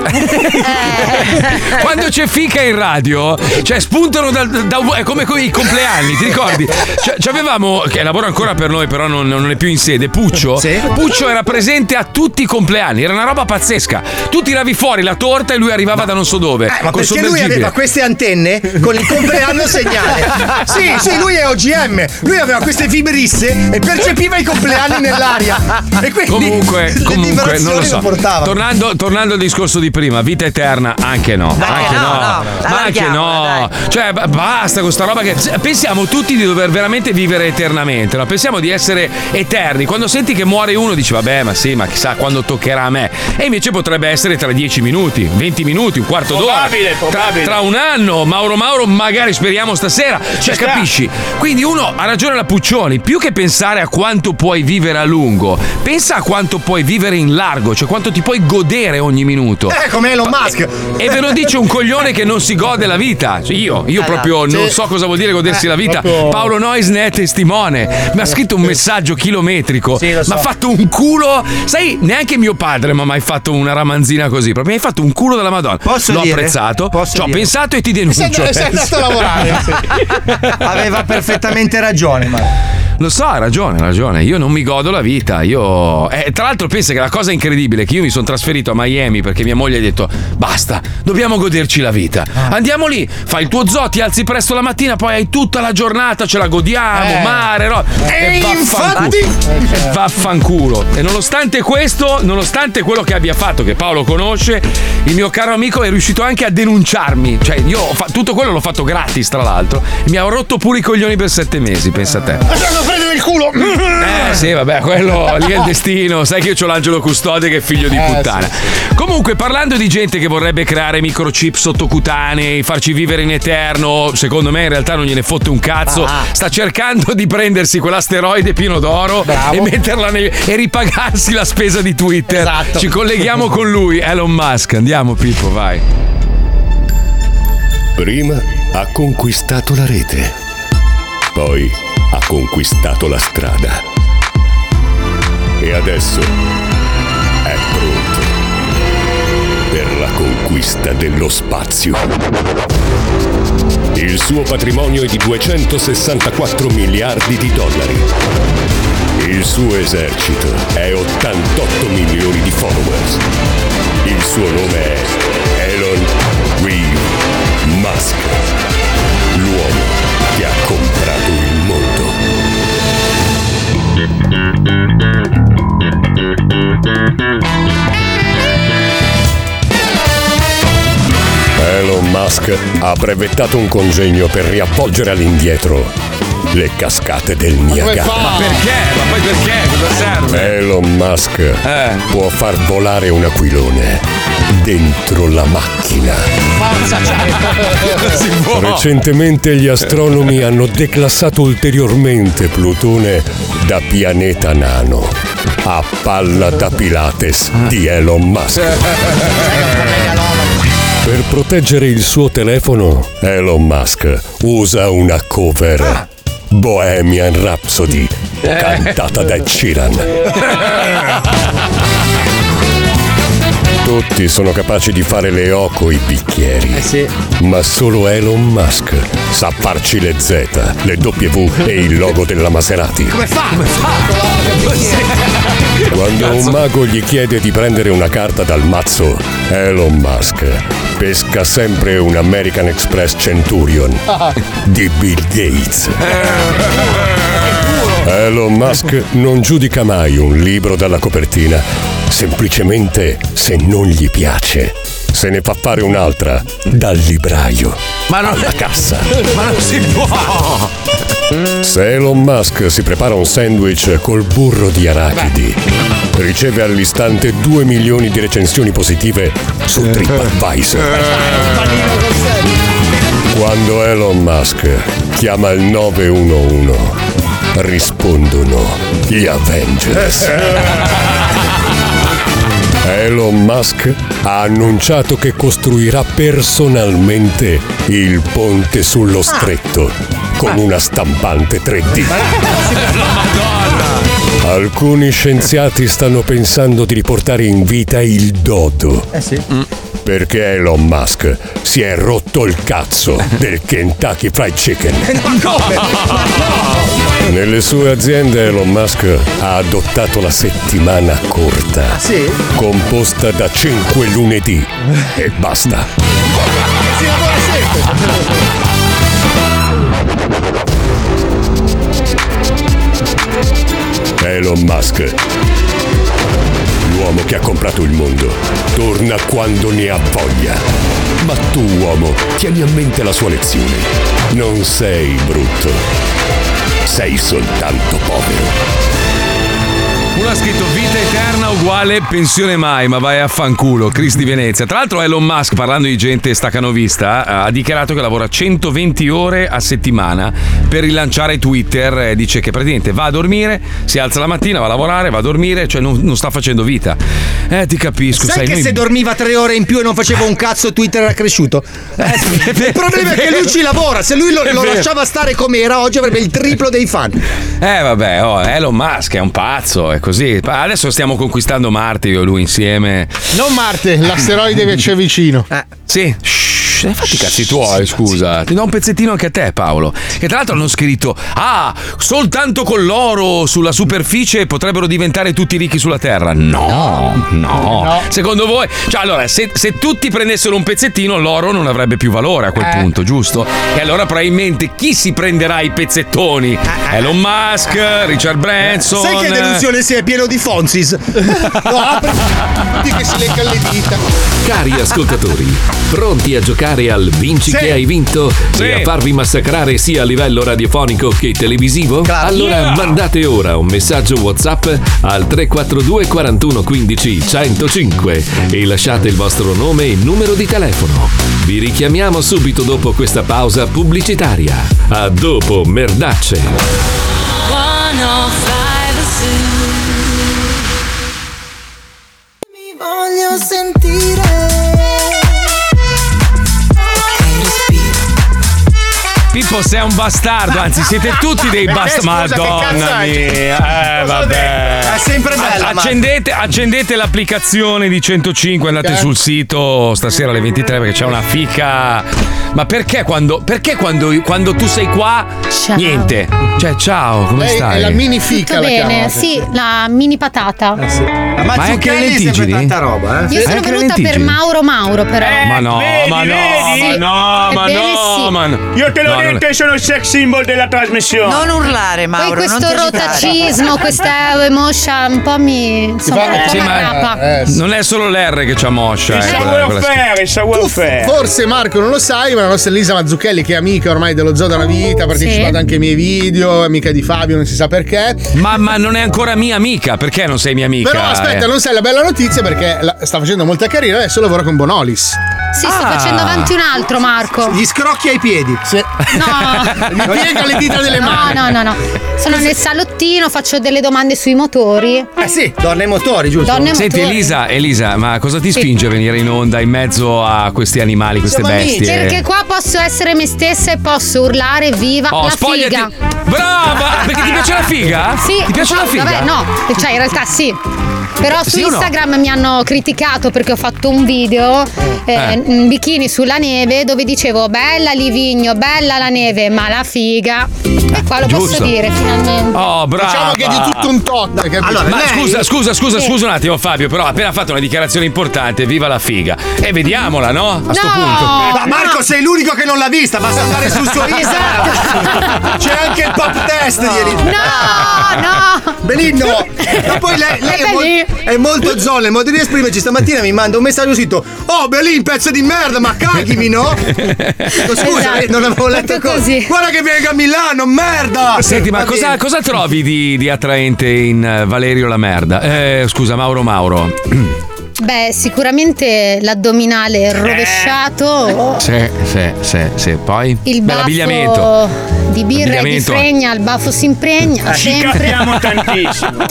*laughs* Quando c'è fica in radio, cioè spuntano dal, da, è come con i compleanni, ti ricordi? Cioè, ci avevamo, che lavora ancora per noi, però non, non è più in sede, Puccio. Sì. Puccio era presente a tutti i compleanni, era una roba pazzesca. Tu tiravi fuori la torta e lui arrivava da non so dove. Eh, ma perché lui aveva queste antenne con il compleanno segnale. Sì, sì, lui è OGM. Lui aveva queste vibrisse e percepiva i compleanni nell'aria. E quindi Comunque, comunque, non lo so. portava. Tornando, tornando al discorso di prima, vita eterna, anche no. anche no, no. no, ma anche no. Cioè, b- basta con sta roba che. Pensiamo tutti di dover veramente vivere eternamente. No? Pensiamo di essere eterni. Quando senti che muore uno, dici, vabbè, ma sì, ma chissà quando toccherà a me. E invece potrebbe essere tra 10 minuti, 20 minuti, un quarto d'ora. Probabile, Tra, probabile. tra un anno, Mauro Mauro, magari speriamo stasera. Cioè, capisci? Quindi uno ha ragione la Puccioni, più che pensare a quanto puoi vivere a lungo, pensa a quanto puoi vivere in largo, cioè quanto ti puoi godere ogni minuto. Eh, come Elon Musk. E ve lo dice un coglione che non si gode la vita. Cioè, io, io proprio Sì. non so cosa vuol dire godersi Eh, la vita. proprio- Paolo Nois ne è testimone. Mi ha scritto un messaggio chilometrico. Sì, so. Mi ha fatto un culo. Sai, neanche mio padre mi ha mai fatto una ramanzina così. Proprio mi hai fatto un culo della Madonna. Posso L'ho dire? apprezzato. Posso Ci ho dire? pensato e ti denuncio. Sei- sei andato a lavorare, sì. *laughs* Aveva perfettamente ragione, ma. Lo so, ha ragione, ha ragione. Io non mi godo la vita. Io. Eh, tra l'altro, pensa che la cosa incredibile è che io mi sono trasferito a Miami perché mia moglie ha detto: basta, dobbiamo goderci la vita. Ah. Andiamo lì, fai il tuo zoo, ti alzi presto la mattina, poi hai tutta la giornata, ce la godiamo, Eh. mare, no. E vaffanculo. infatti- E Vaffanculo. E nonostante questo, nonostante quello che abbia fatto, che Paolo conosce, il mio caro amico è riuscito anche a denunciarmi. Cioè, io ho fa- tutto quello l'ho fatto gratis, tra l'altro. E mi ha rotto pure i coglioni per sette mesi, pensa a te. Prendere il culo. Eh sì, vabbè, quello lì è il destino. Sai che io ho l'angelo custode che è figlio di Eh, puttana. Comunque, parlando di gente che vorrebbe creare microchip sottocutanei, farci vivere in eterno, secondo me in realtà non gliene fotte un cazzo. Ah. Sta cercando di prendersi quell'asteroide pieno d'oro Bravo. e metterla nei- e ripagarsi la spesa di Twitter. Esatto. Ci colleghiamo con lui, Elon Musk. Andiamo, Pippo, vai. Prima ha conquistato la rete, poi ha conquistato la strada. E adesso è pronto per la conquista dello spazio. Il suo patrimonio è di 264 miliardi di dollari. Il suo esercito è 88 milioni di followers. Il suo nome è Elon Elon Musk ha brevettato un congegno per riavvolgere all'indietro le cascate del Niagara. Ma perché? Ma poi perché? Cosa serve? Elon Musk può far volare un aquilone dentro la macchina. *laughs* si può. Recentemente gli astronomi hanno declassato ulteriormente Plutone da pianeta nano a palla da Pilates di Elon Musk. *laughs* Per proteggere il suo telefono, Elon Musk usa una cover. Bohemian Rhapsody cantata da Sheeran. *laughs* Tutti sono capaci di fare le O coi bicchieri. Ma solo Elon Musk sa farci le Z, le W e il logo della Maserati. Come fa? Come fa? Quando un mago gli chiede di prendere una carta dal mazzo, Elon Musk pesca sempre un American Express Centurion di Bill Gates. Elon Musk non giudica mai un libro dalla copertina, semplicemente se non gli piace. Se ne fa fare un'altra dal libraio. Ma non alla cassa. *laughs* Ma non si può! Se Elon Musk si prepara un sandwich col burro di arachidi, riceve all'istante 2 milioni di recensioni positive su TripAdvisor. Quando Elon Musk chiama il 911, rispondono gli Avengers. Elon Musk ha annunciato che costruirà personalmente il ponte sullo stretto con una stampante 3D. Alcuni scienziati stanno pensando di riportare in vita il dodo. Eh sì. Perché Elon Musk si è rotto il cazzo del Kentucky Fried Chicken. *laughs* Nelle sue aziende Elon Musk ha adottato la settimana corta, composta da 5 lunedì e basta. Elon Musk, l'uomo che ha comprato il mondo, torna quando ne ha voglia. Ma tu, uomo, tieni a mente la sua lezione. Non sei brutto, sei soltanto povero. Un ha scritto vita eterna uguale pensione mai, ma vai a fanculo, Chris di Venezia. Tra l'altro Elon Musk, parlando di gente staccanovista, ha dichiarato che lavora 120 ore a settimana per rilanciare Twitter. Dice che praticamente va a dormire, si alza la mattina, va a lavorare, va a dormire, cioè non, non sta facendo vita. Eh, ti capisco, Sai sai, che noi- se dormiva tre ore in più e non faceva un cazzo Twitter era cresciuto? Eh, *laughs* il problema è che lui ci lavora, se lui lo, lo lasciava stare come era oggi avrebbe il triplo dei fan. Eh vabbè, oh, Elon Musk è un pazzo, è così. Adesso stiamo conquistando Marte io e lui insieme. Non Marte, l'asteroide che c'è vicino. Sì. Shh, eh, fatti i cazzi tuoi, scusa. Ti do un pezzettino anche a te, Paolo. Che tra l'altro hanno scritto: Ah, soltanto con l'oro sulla superficie potrebbero diventare tutti ricchi sulla Terra. No, no. Secondo voi? Cioè, allora, se, se tutti prendessero un pezzettino, l'oro non avrebbe più valore a quel Eh. punto, giusto? E allora probabilmente chi si prenderà i pezzettoni? Elon Musk, Richard Branson. Eh, Sai che delusione sei è pieno di Fonsis? *laughs* No, apri tutti che si lecca le dita. Cari ascoltatori, pronti a giocare al Vinci Sì. che hai vinto Sì. e a farvi massacrare sia a livello radiofonico che televisivo? Allora Yeah. mandate ora un messaggio WhatsApp al 342 41 15 105 e lasciate il vostro nome e numero di telefono. Vi richiamiamo subito dopo questa pausa pubblicitaria. A dopo, merdacce. 105 Mi voglio sentire. Pippo sei un bastardo, anzi siete tutti dei bastardi. Eh, Madonna mia, eh vabbè. È sempre bella, ma- accendete, accendete l'applicazione di 105, andate Ok. sul sito stasera alle 23 perché c'è una fica. Ma perché quando, perché quando, quando tu sei qua niente? Cioè ciao, come Lei stai? è la mini fica Tutto la bene, chiamano. sì, la mini patata. Ma hai anche le lentigini? roba, eh. Io sono anche venuta per? Mauro Mauro, però. Ma no, ma no, Sì. ma no, ma no, sì. ma no. Io te l'ho No, non detto, è- sono il sex symbol della trasmissione. Non urlare, Poi Mauro. questo non ti agitare. rotacismo, questa moscia un po' mi. Insomma, un po' ma arrapa. non è solo l'R che c'ha moscia. Il eh, savoir-faire, il savoir-faire. Forse Marco non lo sai, ma la nostra Elisa Mazzucchelli, che è amica ormai dello zoo da una vita, ha partecipato Sì. anche ai miei video, è amica di Fabio, non si sa perché. Ma, ma non è ancora mia amica, perché non sei mia amica? Però aspetta, Eh. non sai la bella notizia perché la- sta facendo molta carriera, adesso lavora con Bonolis. Sì, sto Ah. facendo avanti un altro, Marco. Gli scrocchi ai piedi. Sì. No. *laughs* Gli piega le dita delle mani. No, no, no, no. Sono nel salottino, faccio delle domande sui motori. Eh sì, donne e motori, giusto? Donne e Senti motori. Elisa, Elisa, ma cosa ti Sì. spinge a venire in onda in mezzo a questi animali, queste Siamo amici. bestie? Perché qua posso essere me stessa e posso urlare viva Oh, la spogliati. figa. Brava! Perché ti piace la figa? Sì. Ti piace la figa? Vabbè, no, cioè in realtà sì. Però su Sì o no? Instagram mi hanno criticato perché ho fatto un video eh, Eh. In bikini sulla neve dove dicevo bella Livigno, bella la neve, ma la figa. E qua lo giusto. posso dire finalmente. Oh, brava. Diciamo che è di tutto un tot. capito? Allora, ma Lei- scusa, scusa, scusa, Sì. scusa un attimo, Fabio, però ha appena fatto una dichiarazione importante, viva la figa. E vediamola, no? A sto No! punto. Ma Marco, sei l'unico che non l'ha vista, basta andare sul suo Instagram. C'è anche il pop test di Elisa. No, no. Benigno! Ma poi lei, lei è, mol- è molto zolla, il modo di esprimerci stamattina mi manda un messaggio scritto Oh Belin, pezzo di merda, ma caghimi, no? *laughs* Scusa, Esatto. non avevo letto Proprio così. Guarda che venga a Milano, merda! Senti, ma cosa, cosa trovi di, di attraente in eh, Valerio la merda? Eh, scusa, Mauro Mauro. *clears throat* Beh, sicuramente l'addominale rovesciato. Sì, sì, sì, sì. Poi? Il baffo di birra e di fregna, il baffo si impregna Eh, Ci sempre. capiamo *laughs* tantissimo.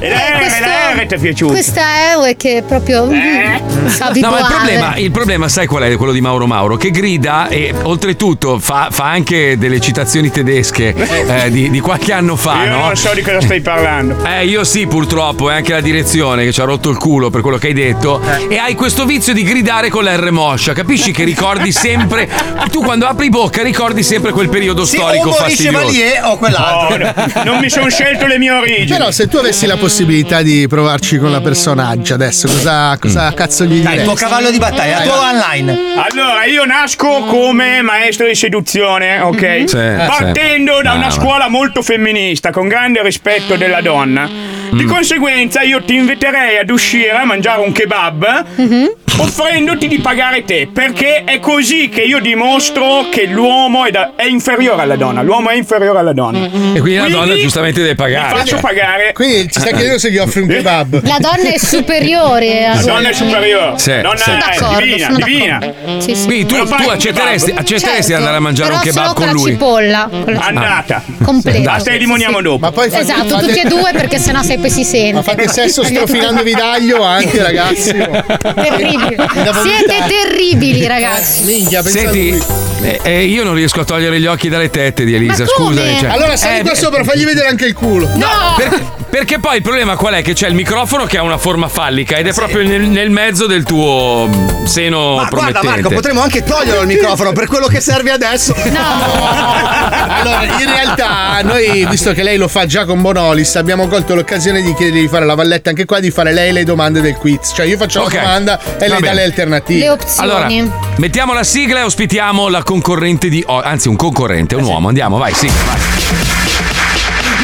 E la R, questo- la R ti è piaciuta? Questa è che proprio Eh? mm, sa No, ma il problema, il problema, sai qual è? Quello di Mauro Mauro, che grida e oltretutto fa, fa anche delle citazioni tedesche eh, di, di qualche anno fa, Io no? non so di cosa stai parlando. Eh, io sì, purtroppo, e anche la direzione che ci ha rotto il culo per quello che hai detto. Eh. E hai questo vizio di gridare con la R moscia, capisci che ricordi sempre. Tu quando apri bocca ricordi sempre quel periodo Sì, storico o fastidioso. Chevalier o quell'altro. No, no, non mi sono scelto le mie origini. Però se tu avessi la possibilità di provarci con la personaggia adesso, cosa, cosa Mm. cazzo gli Dai, diresti? il tuo cavallo di battaglia, la tua online. Allora, io nasco come maestro di seduzione, ok? Sì, Partendo sì. da una scuola molto femminista, con grande rispetto della donna. Di conseguenza io ti inviterei ad uscire a mangiare un kebab offrendoti di pagare te, perché è così che io dimostro che l'uomo è, da- è inferiore alla donna. L'uomo è inferiore alla donna. E quindi la donna giustamente deve pagare. Faccio pagare. Quindi ci sta chiedendo se gli offri un kebab. La donna è superiore La donna è superiore. Sì, donna sì. è D'accordo, divina, sono divina. Sì, sì. Quindi tu, fai tu un accetteresti, kebab? accetteresti di andare a mangiare Però un kebab solo con la lui? cipolla. Con la cipolla. Andata. Completa. A te limoniamo dopo. Ma poi Esatto, fate- tutti e due perché sennò sai poi si sente. Ma fate sesso *laughs* strofinandovi d'aglio anche, ragazzi. Vomitare. Siete terribili, ragazzi. Minchia, pensate Senti. Eh, eh, io non riesco a togliere gli occhi dalle tette di Elisa, scusami. cioè- Allora sali Eh, qua beh, sopra, fagli vedere anche il culo. No! per- perché poi il problema qual è? Che c'è il microfono che ha una forma fallica ed è proprio nel, nel mezzo del tuo seno Ma guarda promettente. Marco, potremmo anche toglierlo il microfono per quello che serve adesso. *laughs* Allora, in realtà, noi, visto che lei lo fa già con Bonolis, abbiamo colto l'occasione di chiedergli di fare la valletta anche qua, di fare lei le domande del quiz. Cioè, io faccio Ok. la domanda e Va lei dà bene. le alternative. Le opzioni. Allora, mettiamo la sigla e ospitiamo la concorrente di o- anzi un concorrente, un uomo. Andiamo, vai, sigla, vai.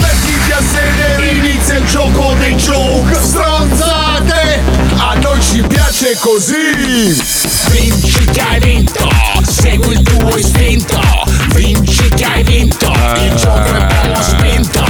Mettiti a sedere, inizia il gioco dei joke Stronzate, a noi ci piace così. Vinci che hai vinto, segui il tuo istinto. Vinci che hai vinto, il gioco è bello spinto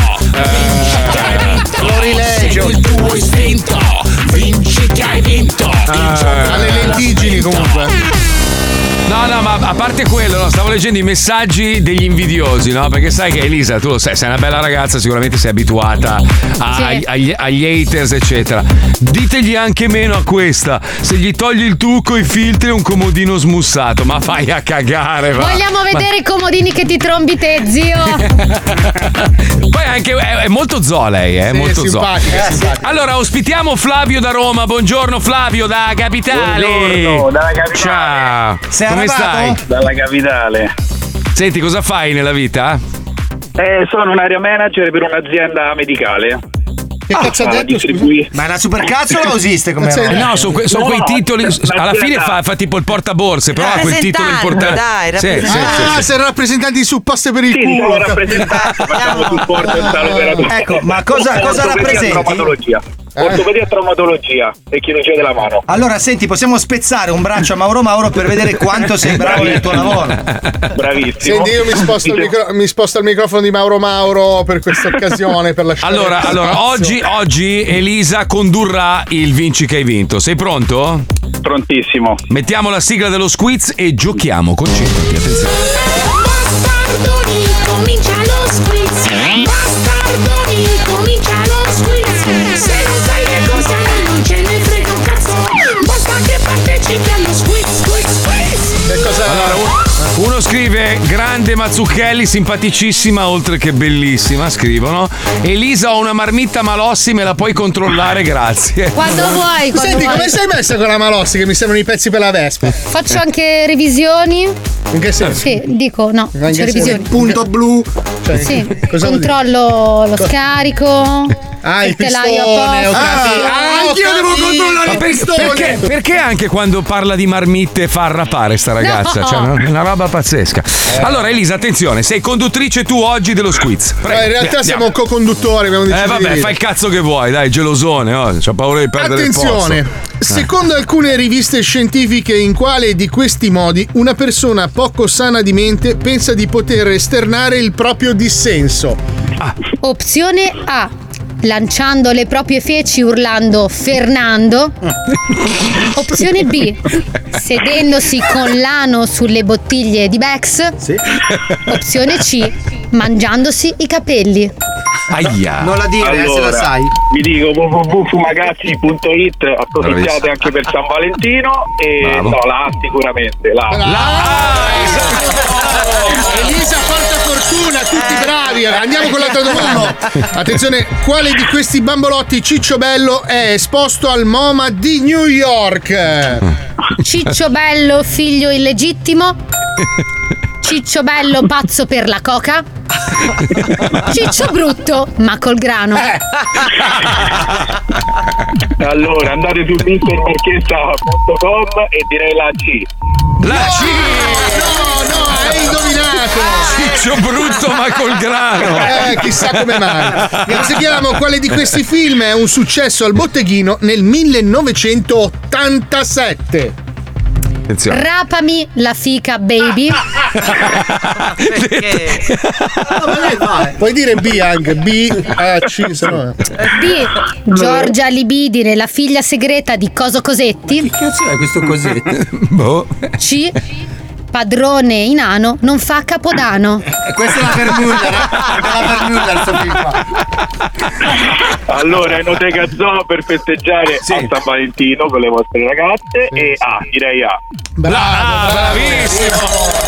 parte quello, leggendo i messaggi degli invidiosi, no? Perché sai che Elisa, tu lo sai, sei una bella ragazza, sicuramente sei abituata a- Sì. agli, agli- haters, eccetera. Ditegli anche meno a questa. Se gli togli il trucco, i filtri e un comodino smussato, ma fai a cagare, va. Vogliamo Ma- vedere i comodini che ti trombi te, zio. *laughs* Poi anche è, è molto zo lei, è Sì, molto zo. simpatica, simpatica. Allora, ospitiamo Flavio da Roma. Buongiorno Flavio da Capitale. Buongiorno, dalla Capitale. Ciao. Sei Come arrabbiato? stai? Dalla capitale. Senti, cosa fai nella vita? Eh, sono un area manager per un'azienda medicale. Che cazzo ha Ah, detto? distribui- Ma è una supercazzola o esiste come Cazzo è- roba? No, sono, que- sono No, quei titoli. Alla fine fa, fa tipo il portaborse, però ha quel titolo Rappresentante, importante. dai, Sì, sì, rappresentante. sì, Ah, sì. sei rappresentanti di supposte per il Sì, diciamo culo. rappresentanti, facciamo supporto all'operatore. Ecco, ma cosa- cosa rappresenti? Traumatologia. Ortopedia e traumatologia e chirurgia della mano. Allora, senti, possiamo spezzare un braccio a Mauro Mauro per vedere quanto sei bravo nel tuo lavoro. Bravissimo. Senti, io mi sposto, il micro- mi sposto il microfono di Mauro Mauro per questa occasione. Per lasciare Allora, allora oggi, oggi Elisa condurrà il Vinci che hai vinto. Sei pronto? Prontissimo. Mettiamo la sigla dello squiz e giochiamo. Concentrati, attenzione. Bastardoni, comincia lo squiz Bastardoni, comincia scrive grande Mazzucchelli, simpaticissima oltre che bellissima, scrivono. Elisa ho una marmitta malossi, me la puoi controllare, grazie. Quando *laughs* vuoi, quando Senti, vuoi. come sei messa con la Malossi che mi sembrano i pezzi per la Vespa? Faccio anche revisioni. In che senso? Sì, dico, no, in faccio revisioni. Punto blu. Cioè, Sì, controllo lo scarico. Ah, il telaio pistone, ho capito. Ah, anch'io devo controllare il pistone. perché, perché anche quando parla di marmitte fa arrapare sta ragazza? No. Cioè, una, una roba pazzesca. Allora, Elisa, attenzione, sei conduttrice tu oggi dello squiz. Prego, in realtà andiamo. siamo co-conduttori, abbiamo deciso Eh di vabbè, dire. fai il cazzo che vuoi, dai, gelosone, oh, c'ho paura di perdere Attenzione, il posto. secondo alcune riviste scientifiche in quale di questi modi una persona poco sana di mente pensa di poter esternare il proprio dissenso. Opzione A. Lanciando le proprie feci urlando Fernando. *laughs* Opzione B. Sedendosi con l'ano sulle bottiglie di Bex. Opzione C. Mangiandosi i capelli. Aia. Non la dire, eh, se la sai. vi dico www.fumagazzi.it approfittate anche per San Valentino e Bravo. no, la A sicuramente, la A. Fortuna, tutti bravi. Andiamo con l'altra domanda. Attenzione, quale di questi bambolotti Ciccio Bello è esposto al MoMA di New York? Ciccio Bello, figlio illegittimo. Ciccio Bello, pazzo per la coca. Ciccio Brutto, ma col grano. Allora andate su mistermarchetta.com e direi la C. La C! No, no. Nominato. Ciccio brutto ma col grano. Eh, chissà come mai. Proseguiamo. Quale di questi film è un successo al botteghino nel 1987? Attenzione. Rapami la fica baby. *laughs* Puoi dire B anche. B, A, C, se no. B. Giorgia Libidine, la figlia segreta di Coso Cosetti. Che cazzo è questo Cosetti? *laughs* boh. C. Padrone inano non fa capodanno. E *laughs* questa è la Vermuller, eh? È la Vermuller, sto film qua. Allora, Enoteca Zoo per festeggiare a San Valentino con le vostre ragazze e A, direi A. Bravo, Ah, bravissimo.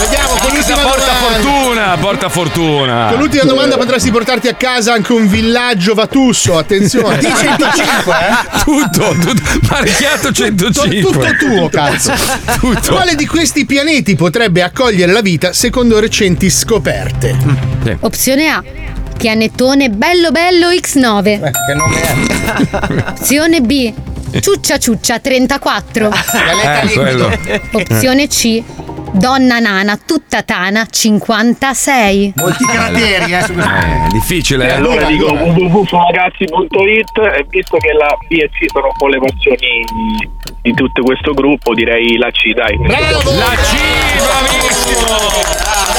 Vediamo con l'ultima porta domanda. fortuna, porta fortuna. Con l'ultima domanda potresti portarti a casa anche un villaggio Vatusso, attenzione. Di 105, eh? Tutto, tutto. Marchiato 105. Tutto tuo, cazzo. Tutto. Quale di questi pianeti potrebbe accogliere la vita secondo recenti scoperte? Opzione A. Pianetone bello bello X9. Che nome è? *laughs* Opzione B. Ciuccia ciuccia 34. Eh. Opzione C. Donna nana tutta tana 56. Molti crateri, eh, su questo. Eh, difficile. E eh. allora dico www.ragazzi.it e visto che la B e C sono un po' le passioni di tutto questo gruppo, direi la C, dai. Bravo! La C, bravissimo!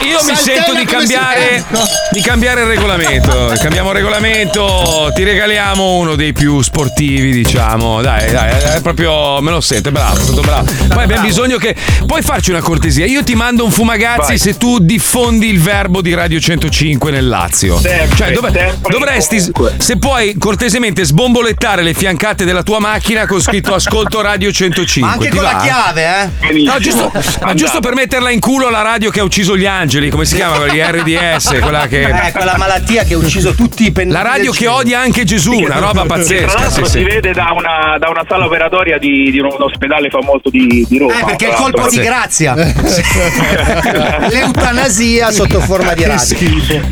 Io mi sento di cambiare, di cambiare il regolamento. Cambiamo il regolamento, ti regaliamo uno dei più sportivi, diciamo. Dai, dai, è proprio me lo sento, è bravo, è stato bravo. Poi abbiamo bisogno che. Puoi farci una cortesia? Io ti mando un fumagazzi Vai. se tu diffondi il verbo di Radio 105 nel Lazio. Sempre, cioè, dov- sempre, dovresti, comunque. se puoi, cortesemente sbombolettare le fiancate della tua macchina con scritto *laughs* Ascolto Radio 105. Ma anche Ti con va? la chiave, eh? Benissimo. No, giusto, ma giusto per metterla in culo alla radio che ha ucciso gli angeli, come si chiama? Gli RDS, *laughs* quella che. Eh, quella malattia che ha ucciso tutti i pennelli. La radio che odia anche Gesù, una roba Tra pazzesca. l'altro Sì, si sì. vede da una, da una sala operatoria di, di un ospedale famoso di, di Roma. Eh, perché è il tra colpo di grazia. *laughs* L'eutanasia sotto forma di radio.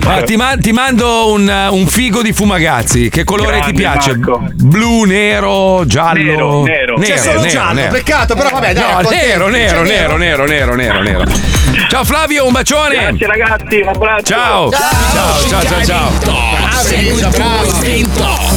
Ah, ti, ma- ti mando un, un figo di fumagazzi. Che colore Grande, ti piace? Marco. Blu, nero, giallo? Nero, nero. C'è solo nero, giallo, nero. peccato, però vabbè, dai. No, nero, nero, C'è nero, nero, nero, nero, nero. Ciao Flavio, un bacione. Grazie ragazzi, un abbraccio. Ciao. Ciao, ciao, ciao, ciao. Elisa, bravo.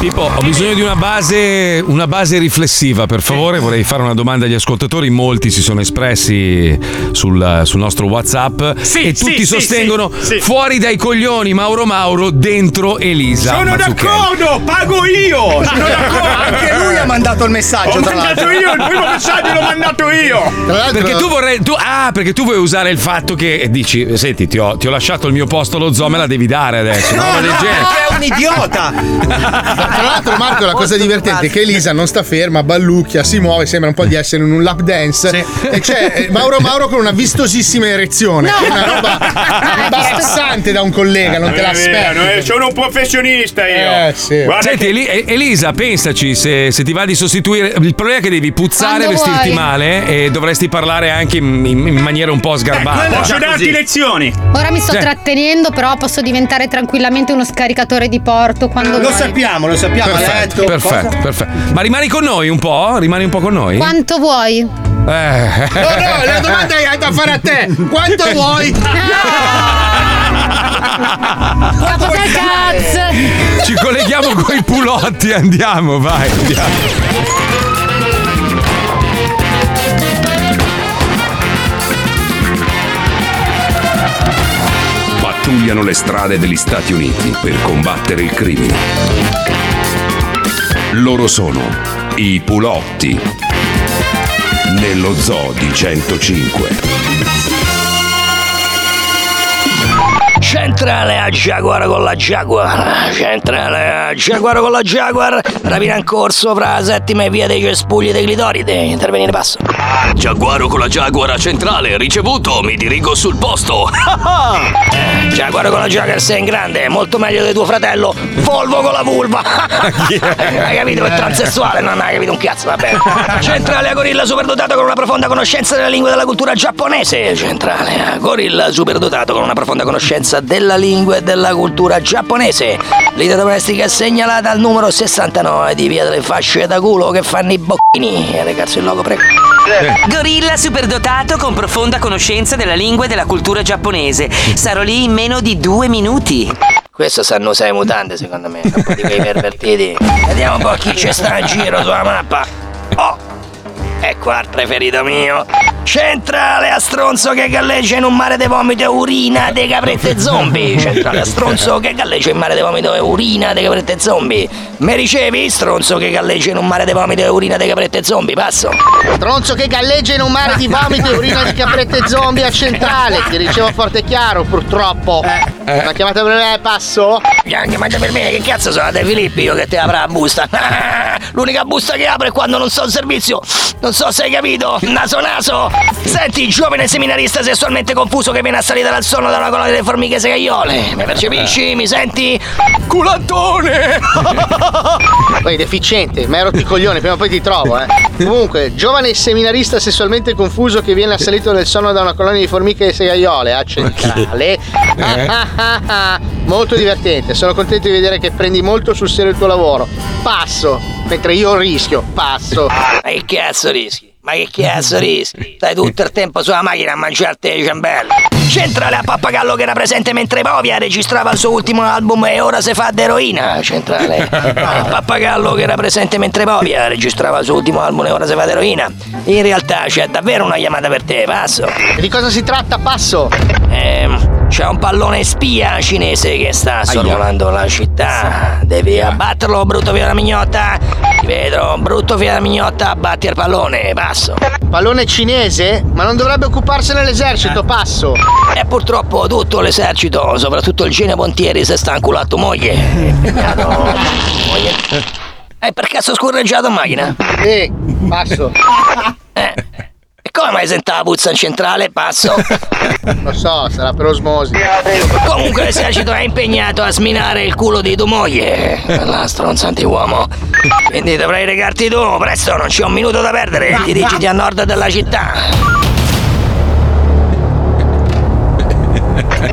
Pippo, ho bisogno di una base, una base riflessiva, per favore. Vorrei fare una domanda agli ascoltatori. Molti si sono espressi sul, sul nostro WhatsApp Sì, e tutti sì, sostengono sì, sì, sì. fuori dai coglioni Mauro Mauro, dentro Elisa. Sono Mazzucchelli. d'accordo, pago io! Sono d'accordo! Anche lui ha mandato il messaggio, Ho tra mandato l'altro. io, il primo messaggio l'ho mandato io! Tra l'altro, Perché tu vorrei. Tu, ah, perché tu vuoi usare il fatto che eh, dici: Senti, ti ho, ti ho lasciato il mio posto allo zoo, me la devi dare adesso. una roba del genere. Perché è un idiota. Tra l'altro, Marco, la cosa divertente è che Elisa non sta ferma, ballucchia, si muove, sembra un po' di essere in un lap dance. E c'è eh, Mauro Mauro con una vistosissima erezione. Che è una roba imbarazzante da un collega, non te è vero, l'aspetti. eh, sono un professionista io! Eh, sì. Senti, che- Eli- eh, Elisa, pensaci se, se ti va di sostituire. Il problema è che devi puzzare, Quando vestirti vuoi. male e dovresti parlare anche in, in- maniera un po' sgarbata. Posso darti lezioni? Ora mi sto Sì. trattenendo, però posso diventare tranquillamente uno scaricatore di porto quando Lo vuoi. sappiamo, lo sappiamo. Perfetto, letto. perfetto, Cosa? perfetto. Ma rimani con noi un po'? Rimani un po' con noi? Quanto vuoi? Eh. No, no, la domanda è da fare a te. Quanto vuoi? Capo del cazzo! Ci colleghiamo con i pulotti, andiamo, vai. Andiamo. Pattugliano le strade degli Stati Uniti per combattere il crimine. Loro sono i Pulotti. Nello zoo di 105. Centrale a Jaguar con la Jaguar. Centrale a Jaguar con la Jaguar. Rapina in corso fra la settima e via dei cespugli dei clitoride. Intervenire passo. Giaguaro con la Jaguar centrale, ricevuto, mi dirigo sul posto. *laughs* Jaguar con la Jaguar sei in grande, molto meglio di tuo fratello. Volvo con la vulva. *laughs* hai capito? È transessuale, non hai capito un cazzo, va bene. *laughs* Centrale a gorilla superdotato con una profonda conoscenza della lingua e della cultura giapponese. Centrale a gorilla superdotato con una profonda conoscenza della lingua e della cultura giapponese. Lite domestica segnalata al numero 69 di via delle fasce da culo che fanno i bocchini. E ragazzi il logo prego. Gorilla superdotato con profonda conoscenza della lingua e della cultura giapponese. Sarò lì in meno di due minuti. Questo sanno usare mutande secondo me, un po' di quei pervertiti. Vediamo un po' chi ci sta in giro sulla mappa. Oh! Ecco il preferito mio. Centrale a stronzo che galleggia in un mare di vomito e urina dei caprette zombie. *laughs* Centrale a stronzo che galleggia in mare di vomito e urina dei caprette zombie. Me ricevi? Stronzo che galleggia in un mare di vomito e urina dei caprette zombie. Passo. Stronzo che galleggia in un mare di vomito e urina di caprette zombie a centrale. Ti ricevo forte e chiaro, purtroppo. Una chiamata per me, passo? Bianchi, mangia per me, che cazzo sono De Filippi io che ti apra la busta? *laughs* L'unica busta che apre è quando non so il servizio. Non so se hai capito. Naso naso. Senti, giovane seminarista sessualmente confuso che viene assalito dal sonno da una colonia di formiche segaiole. Mi percepisci? Mi senti? Culantone! *laughs* Poi deficiente, ma ero coglione, prima o poi ti trovo, eh. Comunque, giovane seminarista sessualmente confuso che viene assalito nel sonno da una colonia di formiche segaiole a centrale. Ah, ah, *laughs* ah. Molto divertente, sono contento di vedere che prendi molto sul serio il tuo lavoro. Passo, mentre io rischio, passo. Ma che cazzo rischi? Ma che cazzo rischi? Stai tutto il tempo sulla macchina a mangiarti le ciambelle. Centrale a Pappagallo che era presente mentre Povia registrava il suo ultimo album e ora si fa d'eroina. Centrale a *laughs* Pappagallo che era presente mentre Povia registrava il suo ultimo album e ora si fa d'eroina. In realtà c'è davvero una chiamata per te, passo. Di cosa si tratta, passo? Ehm, c'è un pallone spia cinese che sta sorvolando la città. Devi abbatterlo, brutto figlio della mignotta. Ti vedo, brutto figlio della mignotta, abbatti il pallone, passo. Pallone cinese? Ma non dovrebbe occuparsene l'esercito, passo. E purtroppo tutto l'esercito, soprattutto il Gene Pontieri, si sta inculato moglie. Moglie. *laughs* E per caso scorreggiato in macchina? Sì, passo. Eh. Come mai senta la puzza in centrale? Passo. *laughs* Lo so, sarà per osmosi. Comunque l'esercito è impegnato a sminare il culo di tua moglie. La stronza antiuomo. Quindi dovrai recarti tu, presto, non c'è un minuto da perdere. Dirigiti a nord della città.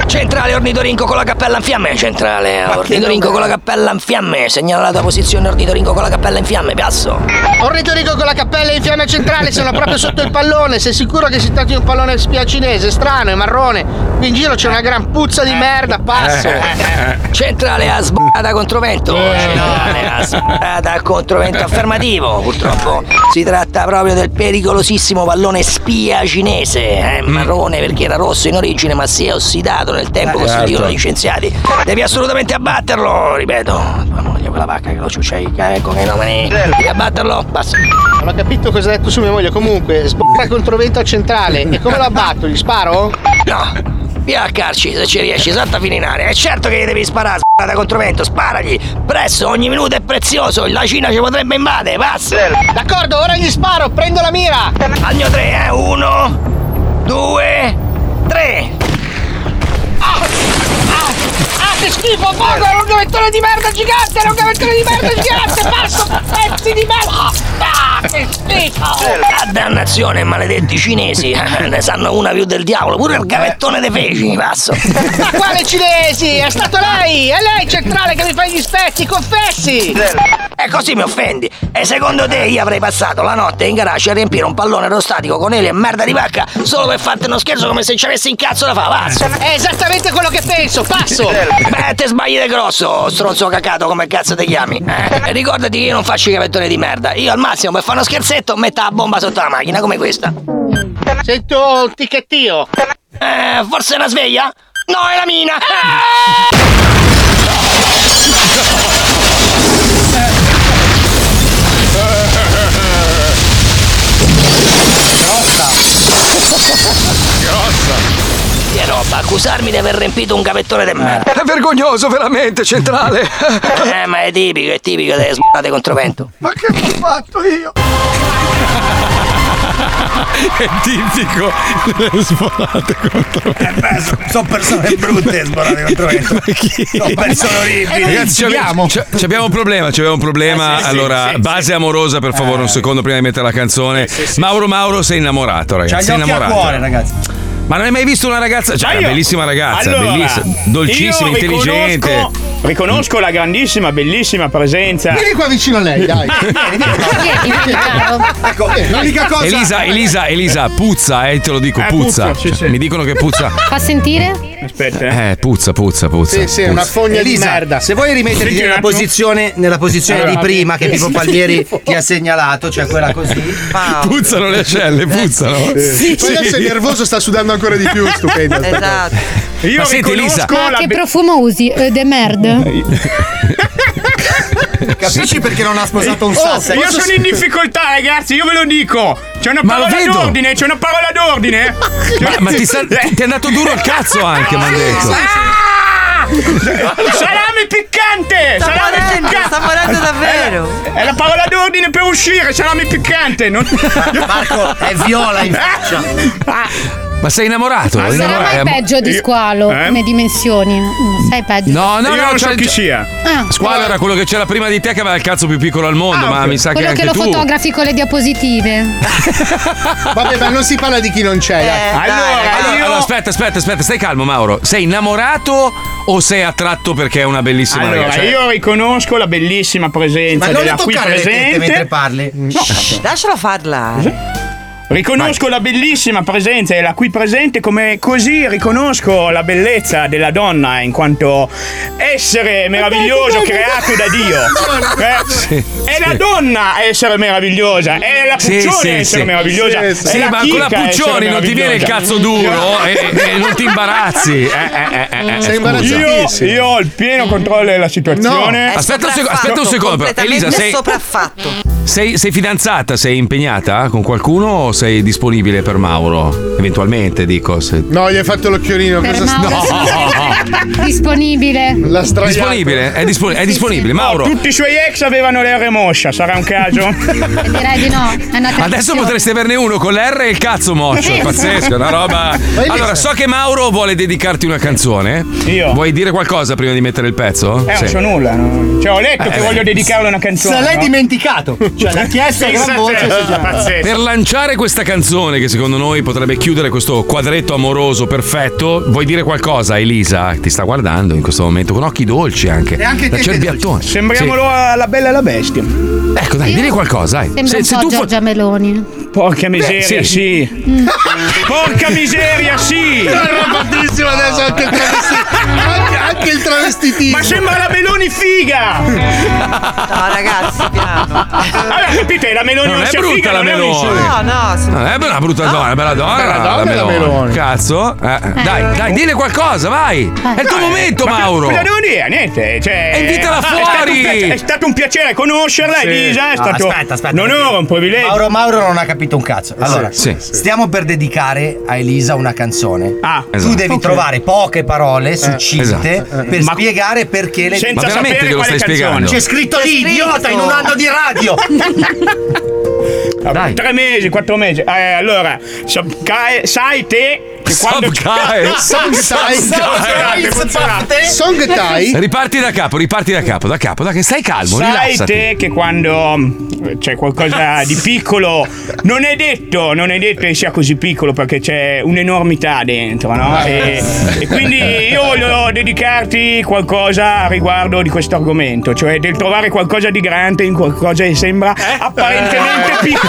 Centrale ornitorinco con la cappella in fiamme. Centrale ornitorinco con la cappella in fiamme. Segnala la tua posizione ornitorinco con la cappella in fiamme. Passo. Ornitorinco con la cappella in fiamme centrale, sono proprio sotto il pallone. Sei sicuro che si tratti di un pallone spia cinese? Strano, è marrone. Qui in giro c'è una gran puzza di merda, passo. *laughs* Centrale a sbocata controvento. Centrale a sbocata controvento affermativo. Purtroppo si tratta proprio del pericolosissimo pallone spia cinese. È marrone perché era rosso in origine, ma si è ossidato nel tempo, così certo. dicono gli scienziati. Devi assolutamente abbatterlo, ripeto. Tua moglie, quella vacca che lo ciucciai con i nomani. Devi abbatterlo, basta. Non ho capito cosa ha detto su mia moglie. Comunque, sbocca controvento a centrale. E come lo abbatto? Gli sparo? No. Via a carci se ci riesci, salta fino in aria. È certo che gli devi sparare, sparata controvento, sparagli! Presto, ogni minuto è prezioso, la Cina ci potrebbe invadere, passa! D'accordo, ora gli sparo, prendo la mira! Al mio tre, eh? Uno, due, tre! Che schifo, Bogo, era un gavettone di merda gigante, era un gavettone di merda gigante, passo, pezzi di merda! Ah, che schifo! Ah, dannazione, maledetti cinesi! ne sanno una più del diavolo, pure il gavettone dei feci, passo! Ma quale cinesi? È stato lei! È lei centrale che mi fa gli specchi, confessi! E così mi offendi! E secondo te io avrei passato la notte in garage a riempire un pallone aerostatico con eli e merda di vacca solo per farti uno scherzo come se ci avessi in cazzo da fare, passo! È esattamente quello che penso, passo! Beh, te sbagli di grosso, stronzo cacato, come cazzo ti chiami? Eh? Ricordati che io non faccio i gavettoni di merda. Io al massimo per fare uno scherzetto metto la bomba sotto la macchina, come questa. Sento un ticchettio. Eh, forse è una sveglia? No, è la mina! Grossa! Accusarmi di aver riempito un gavettone di merda. È vergognoso, veramente, centrale! *laughs* Eh, ma è tipico, è tipico delle sbate controvento. Ma che ho fatto io? È tipico delle svolate contro Eh beh, sono so persone brutte sbolate contro me. Sono persone orribili. Ragazzi, ci abbiamo, abbiamo un problema, ci abbiamo un problema. Eh, sì, sì, allora, sì, sì. base amorosa, per favore, un secondo prima di mettere la canzone. Mauro Mauro sei innamorato, C'ha ragazzi. gli sei occhi a innamorato. cuore, ragazzi. Ma non hai mai visto una ragazza? Cioè, Ma una io- bellissima ragazza, Allora, bellissima, dolcissima, io intelligente. riconosco- Riconosco la grandissima, bellissima presenza. Vieni qua vicino a lei, dai. Ecco, l'unica cosa. Elisa, Elisa, Elisa, puzza, eh, te lo dico, Eh, puzza. puzza, sì, Cioè, sì. Mi dicono che puzza. Fa sentire? Aspetta. Eh, puzza, puzza, puzza. Sì, sì, una puzza. fogna di Elisa, merda. se vuoi rimetterti nella posizione, nella posizione Allora, di prima che sì, Pippo sì, Palmieri sì. ti ha segnalato, cioè quella così. *laughs* Puzzano le ascelle, puzzano. Poi adesso è nervoso, sta sudando ancora di più, stupendo. *laughs* cosa. Io Ma senti, Elisa. Ma che profumo usi? Eh, de merde. *laughs* Capisci perché non ha sposato un Oh, sasso? io sono in difficoltà, ragazzi, io ve lo dico. C'è una parola d'ordine, c'è una parola d'ordine. Ma, ma ti, sta- ti è andato duro il cazzo anche, mi hanno detto. Ah! Salame piccante! Sta salame morendo, piccante! sta morendo davvero. È la, è la parola d'ordine per uscire, salame piccante! Non... Marco, è viola in *laughs* faccia. Ma sei innamorato? Non sarà mai peggio di squalo Eh? come dimensioni. Non sei peggio. No, no, Io no, non so chi c'è- sia. Ah, Squalo era quello che c'era prima di te che aveva il cazzo più piccolo al mondo, Ah, ma ok. mi sa che quello che lo tu. fotografi con le diapositive. *laughs* Vabbè, ma non si parla di chi non c'è. dai. Allora, Allora, io... allora, aspetta, aspetta, aspetta, stai calmo, Mauro. Sei innamorato o sei attratto perché è una bellissima Allora, ragazza? Cioè, io riconosco la bellissima presenza Ma non le della qui toccare le tette mentre presente. parli. Lascialo parlare. Riconosco la bellissima presenza della qui presente come così riconosco la bellezza della donna in quanto essere meraviglioso creato da Dio. *laughs* Eh, È la donna a essere meravigliosa, è la Sì, Puccioni sì, a essere sì. meravigliosa. Sì, la ma con la Puccioni non ti viene il cazzo duro e, e non ti imbarazzi. Eh, eh, eh, eh, Sei imbarazzato. Io, io ho il pieno controllo della situazione. È Aspetta un secondo, aspetta un secondo, Elisa, sei- sopraffatto. Sei, sei fidanzata? Sei impegnata con qualcuno o sei disponibile per Mauro? Eventualmente, dico. Se... No, gli hai fatto l'occhiolino. Per Cosa Mauro. sta... Disponibile. La straiata. Disponibile? È, disponi- è disponibile, Mauro. Tutti i suoi ex avevano l'R moscia, sarà un caso? *laughs* Direi di no. Adesso potreste averne uno con l'R e il cazzo moccio. È pazzesco, è una roba. Allora, so che Mauro vuole dedicarti una canzone. Io? Vuoi dire qualcosa prima di mettere il pezzo? Eh, Sì. non so nulla. no? Cioè, ho letto Eh, che beh. voglio dedicarle una canzone. Se l'hai no? dimenticato. Cioè, l'ha chiesto a gran voce. Per lanciare questa canzone, che secondo noi potrebbe chiudere questo quadretto amoroso perfetto, vuoi dire qualcosa, Elisa? Ti sta guardando in questo momento con occhi dolci anche. E anche te, cerbiattone. Sembriamolo alla bella e alla bestia. Sì. Ecco, dai, dimmi qualcosa, dai. Sembra un po' fo- Giorgia Meloni. Porca miseria, sì. sì. Porca miseria, sì. È arrabbiatissimo adesso anche il travestito. Anche, anche il travestitismo. Ma sembra la Meloni figa. No, ragazzi, piano. Allora, capite, la Meloni Non non, è sia brutta figa, la non Meloni. No, no, sì. Non è una brutta donna, è una bella donna. Bella donna la la Meloni. Cazzo. Eh, eh. Dai, dai, dille qualcosa, vai. È il tuo momento, Ma Mauro. Cosa devo dire? Niente. Cioè, E invitala è stato un fuori. piace- È stato un piacere conoscerla, Elisa. È No, stato aspetta, aspetta. un onore, un privilegio. Mauro, Mauro non ha capito un cazzo. Allora, Sì. stiamo per dedicare a Elisa una canzone. Ah, Esatto. Tu devi trovare poche parole succinte esatto. per Ma- spiegare perché le senza Ma veramente sapere quale stai canzone. spiegando? C'è scritto lì, scritto. idiota, in un anno di radio. *laughs* Dai. Tre mesi, quattro mesi. Eh, allora, cae- sai te che quando. *laughs* Riparti da capo, riparti da capo, da capo, da che stai calmo, Sai rilassati. te che quando mm, c'è qualcosa di piccolo, non è detto, non è detto che sia così piccolo perché c'è un'enormità dentro, no? E, e quindi io voglio dedicarti qualcosa a riguardo di questo argomento, cioè del trovare qualcosa di grande in qualcosa che sembra apparentemente *laughs* piccolo.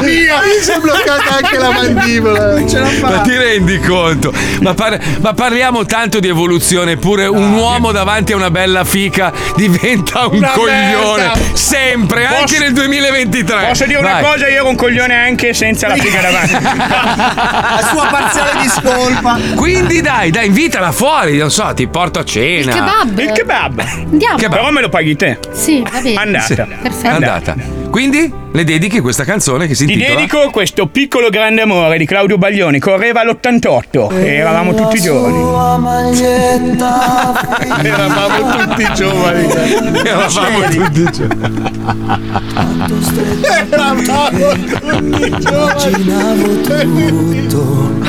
Mia, mi si è bloccata anche la mandibola. Non ce la Ma fa. ti rendi conto? Ma, par- ma parliamo tanto di evoluzione, eppure un uomo davanti a una bella fica diventa un Una coglione. merda. Sempre, anche Posso- nel 2023. Posso dire una Vai. cosa? Io ero un coglione anche senza la figa davanti. *laughs* La sua parziale discolpa. Quindi dai, dai, invitala fuori, non so, ti porto a cena. Il kebab. Il kebab. Andiamo. Però me lo paghi te. Sì, va bene. Andata. Sì, Perfetto. andata. Quindi le dedichi questa canzone che si Ti intitola dedico questo piccolo grande amore di Claudio Baglioni. Correva l'88 e *laughs* eravamo tutti giovani. Eravamo tutti giovani. Eravamo tutti giovani. Eravamo tutti giovani.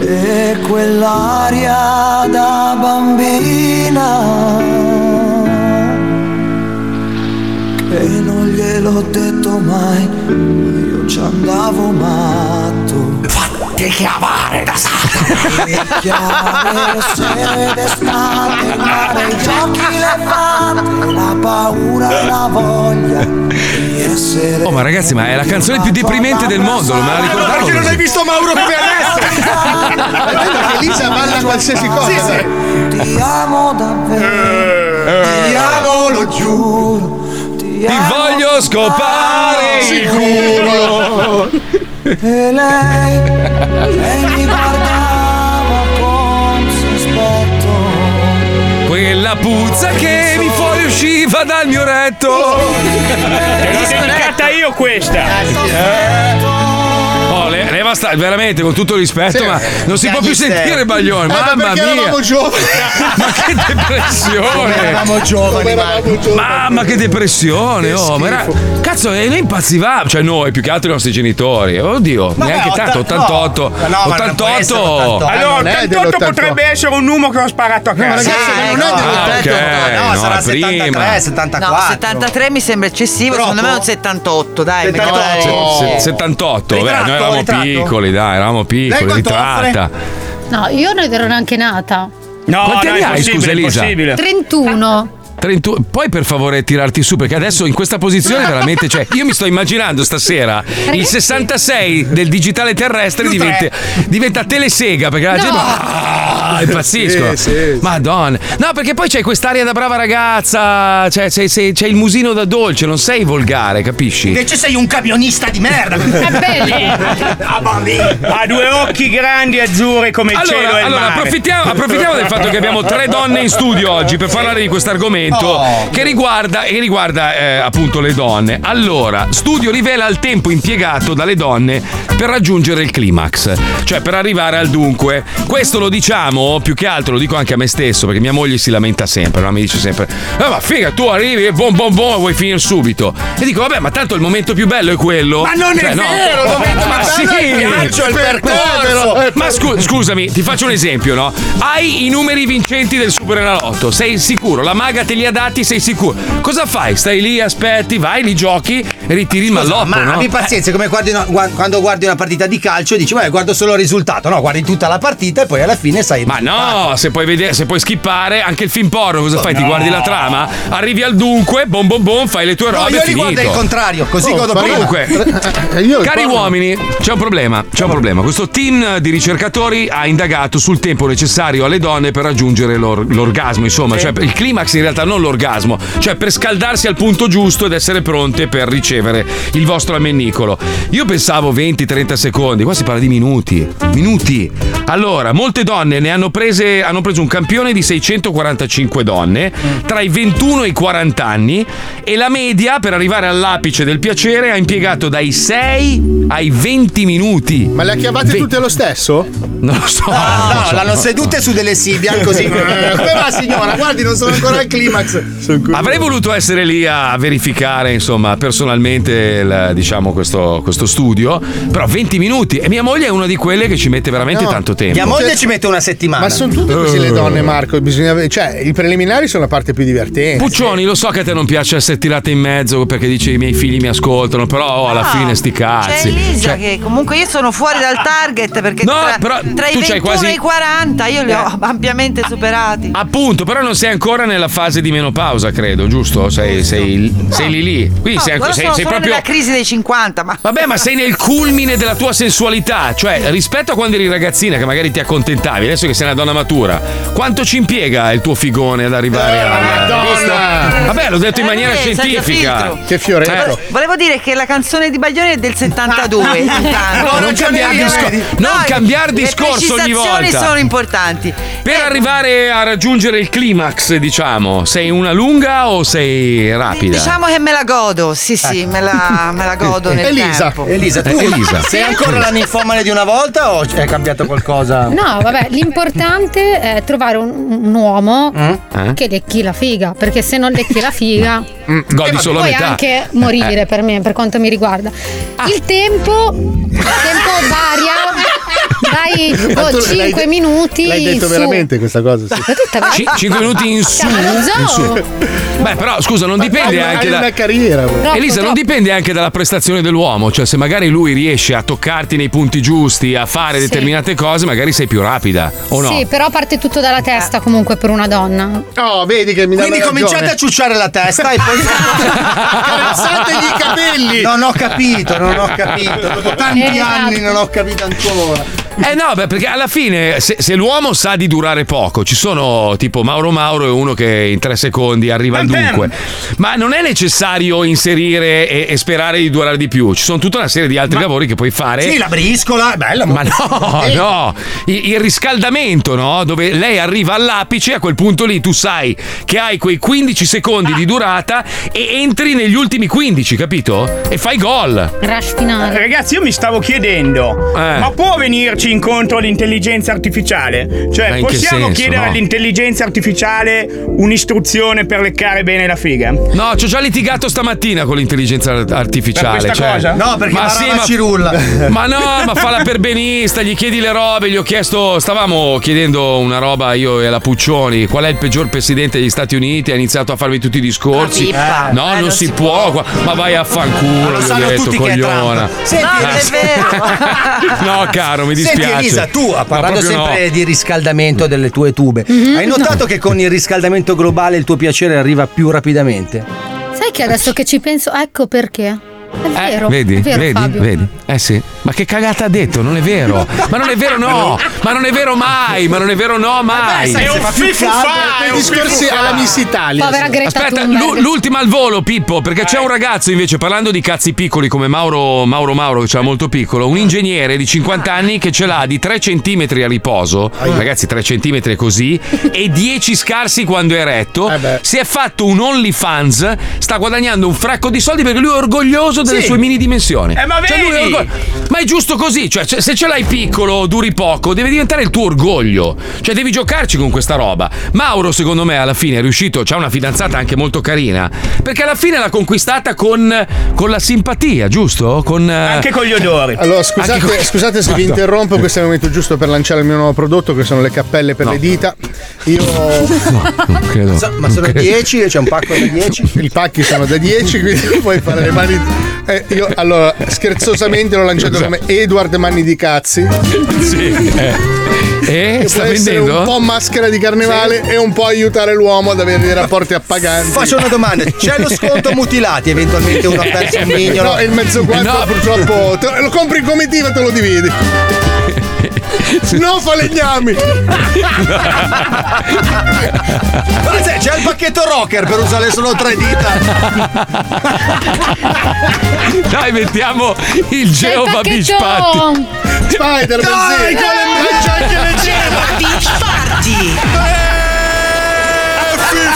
E quell'aria da bambina che non glielo l'ho detto mai, ma io ci andavo matto. Fatti chiamare da Satana. Chiamare sere d'estate, il mare, i giochi, le fatte, la paura e la voglia di essere. Oh, ma ragazzi, ma è la canzone più deprimente del mondo, non me la ricordavo. Perché non così. hai visto Mauro come adesso? *laughs* Perché Elisa balla qualsiasi cosa. Sì, sì. Ti amo davvero, ti amo, lo giuro. Ti, voglio scopare il culo. E lei, lei *laughs* mi guardava con sospetto. Quella puzza che mi fuoriusciva dal mio retto. Te l'ho dedicata io questa. Oh, le- leva sta- veramente con tutto il rispetto, Sì. ma non si può più Piangiste. sentire Baglione. Eh, ma Mamma perché mia. eravamo giovani. *laughs* Ma che depressione! Eravamo giovani, Marco. Mamma che depressione! oh, ma era... Cazzo, e noi impazzivamo, cioè noi più che altro i nostri genitori. Oddio, Vabbè, neanche otta- tanto, 88. no. Ma no, ma non può essere 88. Allora, non è 88 dell'88. potrebbe essere un numero che ho sparato a casa. ragazzi, ma non è Ah, ok, No, no, sarà prima. 73, 74. No, 73 mi sembra eccessivo, secondo me è un 78, dai. 78. Se- 78, beh, noi eravamo ritratto? piccoli, dai, eravamo piccoli, ritratta. No, io non ero neanche nata. No, Quanti no, anni è hai, scusa, Elisa? impossibile. 31. 31 Puoi per favore tirarti su perché adesso in questa posizione veramente cioè io mi sto immaginando stasera il 66 del digitale terrestre diventa, diventa telesega perché la No. gente ah, impazziscono. Sì, sì, sì. Madonna. No, perché poi c'è quest'aria da brava ragazza, cioè sei- sei- c'è il musino da dolce, non sei volgare, capisci? Invece sei un camionista di merda. Ha due occhi grandi azzurri come il cielo e Allora, il allora mare. approfittiamo, approfittiamo del fatto che abbiamo tre donne in studio oggi per parlare di questo argomento Oh. che riguarda, che riguarda eh, appunto le donne. Allora, studio rivela il tempo impiegato dalle donne per raggiungere il climax, cioè per arrivare al dunque. Questo lo diciamo più che altro, lo dico anche a me stesso perché mia moglie si lamenta sempre, no? mi dice sempre: "Eh, ma figa, tu arrivi e bom bom bom, vuoi finire subito. E dico: Vabbè, ma tanto il momento più bello è quello. Ma non è Cioè, no. vero, il momento ma sì. è il percorso. Ma scu- scusami, ti faccio un esempio, no? Hai i numeri vincenti del Super Enalotto, sei sicuro? La maga te li ha dati, sei sicuro? Cosa fai? Stai lì, aspetti, vai, li giochi e ritiri il malloppo, ma no? abbi pazienza, è come guardi una- gua- quando guardi una partita di calcio e dici, beh, guardo solo il risultato. No, guardi tutta la partita e poi alla fine sai. Ma no, se puoi vedere, se puoi skippare anche il film porno, cosa fai? Ti guardi la trama? Arrivi al dunque, bom bom bom, fai le tue No, robe io e li guardo il contrario, così Oh, godo ma prima. Comunque, Eh, io Cari uomini, c'è un problema, c'è un problema. Questo team di ricercatori ha indagato sul tempo necessario alle donne per raggiungere l'or- l'orgasmo, insomma, cioè il climax in realtà non l'orgasmo, cioè per scaldarsi al punto giusto ed essere pronte per ricevere il vostro ammennicolo. Io pensavo 20-30 secondi, qua si parla di minuti, minuti. Allora, molte donne ne hanno prese hanno preso un campione di 645 donne tra i 21 e i 40 anni e la media per arrivare all'apice del piacere ha impiegato dai 6 ai 20 minuti. Ma le ha chiamate tutte lo stesso? Non lo so. No, non lo so. l'hanno sedute su delle Sibian così. *laughs* Come va signora? Guardi, non sono ancora al climax. Avrei voluto essere lì a verificare, insomma, personalmente il- diciamo questo, questo studio, però 20 minuti e mia moglie è una di quelle che ci mette veramente No. tanto tempo. Mia moglie ci mette una settimana. Ma sono tutte così le donne, Marco. Bisogna, cioè, i preliminari sono la parte più divertente. Puccioni, lo so che a te non piace essere tirata in mezzo perché dici i miei figli mi ascoltano, però oh, alla No, fine sti C'è cazzi. Elisa Cioè, che comunque io sono fuori dal target perché No, tra, però tra i tu 21 c'hai quasi- e i 40 io li ho ampiamente superati. Appunto, però non sei ancora nella fase di menopausa, credo, giusto? Sei, sei, sei lì lì. Quindi No, sei, sei- sono sei solo proprio. nella crisi dei 50, ma Vabbè, ma sei nel culmine della tua sensualità. Cioè, rispetto a quando eri ragazzina, che magari ti accontentavi, adesso che sei una donna matura, quanto ci impiega il tuo figone ad arrivare a. Madonna! Vabbè, l'ho detto in Eh, maniera senza scientifica. Che fioretto. volevo dire che la canzone di Baglione è del 72. *laughs* intanto. Non cambiare discor- non No, cambiare le discorso ogni volta. sono importanti. Per arrivare a raggiungere il climax, diciamo, sei una lunga o sei rapida? Diciamo che me la godo, sì, sì, me la, me la godo *laughs* nel Elisa. tempo. Elisa, tu Eh, Elisa. sei ancora la ninfomane di una volta o è cambiato qualcosa? No, vabbè, l'importante è trovare un, un uomo Eh? che lecchi la figa, perché se non lecchi la figa *laughs* Godi solo a puoi metà. anche morire per me, per quanto mi riguarda. Il tempo, il tempo varia. *laughs* Dai, Ma tu oh, l'hai 5 de- minuti. L'hai detto veramente questa cosa? Sì. Ci- cinque minuti in su, in su. Beh, però scusa, non dipende hai anche da. una carriera. Troppo, Elisa, non dipende anche dalla prestazione dell'uomo, cioè se magari lui riesce a toccarti nei punti giusti, a fare Sì. determinate cose, magari sei più rapida, o no? Sì, però parte tutto dalla testa comunque per una donna. Oh, vedi che mi dà Quindi cominciate a ciucciare la testa e poi. *laughs* Carezzategli i capelli. Non ho capito, non ho capito. Dopo tanti Esatto. anni non ho capito ancora. Eh no, beh, perché alla fine se, se l'uomo sa di durare poco, ci sono tipo Mauro Mauro è uno che in tre secondi arriva al dunque. Ma non è necessario inserire e, e sperare di durare di più. Ci sono tutta una serie di altri lavori che puoi fare. Sì, la briscola, è bella. Ma no, Eh, no, il, il riscaldamento, no? Dove lei arriva all'apice, a quel punto lì tu sai che hai quei 15 secondi di durata e entri negli ultimi 15, capito? E fai gol. Rush finale. Ragazzi, io mi stavo chiedendo, Eh. ma può venirci incontro l'intelligenza artificiale? Cioè, possiamo senso, chiedere no? all'intelligenza artificiale un'istruzione per leccare bene la figa? No, ci ho già litigato stamattina con l'intelligenza art- artificiale. Per questa cioè- cosa? No, perché ma sì, ma- cirulla. *laughs* Ma no, ma fa la perbenista, gli chiedi le robe, gli ho chiesto, stavamo chiedendo una roba io e la Puccioni, qual è il peggior presidente degli Stati Uniti, ha iniziato a farmi tutti i discorsi. Pippa. no, Eh, non, non si, si può, qua- ma vai a fanculo, Lo gli ho detto, tutti che è cogliona. Senti, No, vero. *laughs* No, caro, mi dispiace. Senti Elisa, tu, parlando proprio no. sempre di riscaldamento delle tue tube, Mhm. hai notato che con il riscaldamento globale il tuo piacere arriva più rapidamente? Sai che adesso che ci penso, ecco perché. È vero. Eh, vedi, è vero, vedi, Fabio. vedi. Eh sì. Ma che cagata ha detto? Non è vero. Ma non è vero, no. Ma non è vero mai. Ma non è vero, no, mai. Sai, È un fa più fifufà, è i un discorsi alla Miss Italia. Povera Greta Aspetta, l'u- l'ultima al volo, Pippo, perché c'è un ragazzo invece, parlando di cazzi piccoli come Mauro Mauro, Mauro che ce l'ha molto piccolo, un ingegnere di 50 anni che ce l'ha di 3 cm a riposo, ragazzi 3 cm è così, *laughs* e 10 scarsi quando è eretto, Eh si è fatto un OnlyFans, sta guadagnando un fracco di soldi perché lui è orgoglioso delle Sì. sue mini dimensioni. Eh, ma Cioè, lui ma è giusto così, cioè se ce l'hai piccolo, duri poco, deve diventare il tuo orgoglio. Cioè devi giocarci con questa roba. Mauro, secondo me, alla fine è riuscito, c'ha una fidanzata anche molto carina, perché alla fine l'ha conquistata con, con la simpatia, giusto? Con, Anche con gli odori. Allora, scusate, con- scusate se vi interrompo, questo è il momento giusto per lanciare il mio nuovo prodotto, che sono le cappelle per No. le dita. Io. non credo. Ma sono 10, c'è un pacco da 10. I pacchi sono da 10, quindi *laughs* puoi fare le mani. Eh, io allora scherzosamente l'ho lanciato come Edward Manni di Cazzi. Sì. Eh. E Che sta vendendo? un po' maschera di carnevale e un po' aiutare l'uomo ad avere dei rapporti appaganti. Faccio una domanda, c'è lo sconto *laughs* mutilati? Eventualmente uno ha perso un mignolo? No, il mezzo quattro No. purtroppo te- lo compri in comitiva e te lo dividi. *laughs* No falegnami! Ma c'è il pacchetto rocker per usare solo tre dita. Dai, mettiamo il Beach Party. pacchetto. Spider-Man Dai, sì. con le Gemme.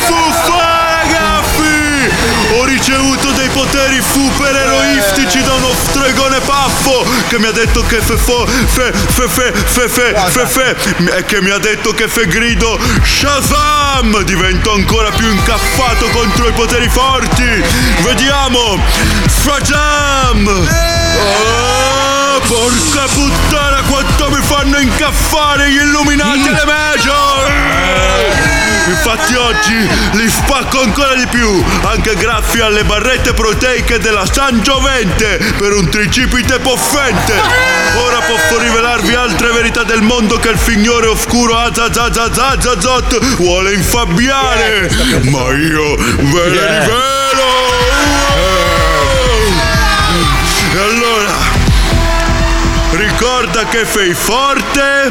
Fuffa, ragazzi! Ho ricevuto dei poteri supereroistici da uno stregone paffo che mi ha detto che fe fo, fe fe fe fe fe fe fe e che mi ha detto che fe grido Shazam! Divento ancora più incaffato contro i poteri forti. Vediamo. Shazam! Oh, porca puttana quanto mi fanno incaffare gli illuminati alle major Infatti oggi li spacco ancora di più, anche grazie alle barrette proteiche della San Giovente per un tricipite poffente. Ora posso rivelarvi altre verità del mondo che il signore oscuro Azazazazazazot vuole infabbiare. Ma io ve le rivelo. Ricorda che sei forte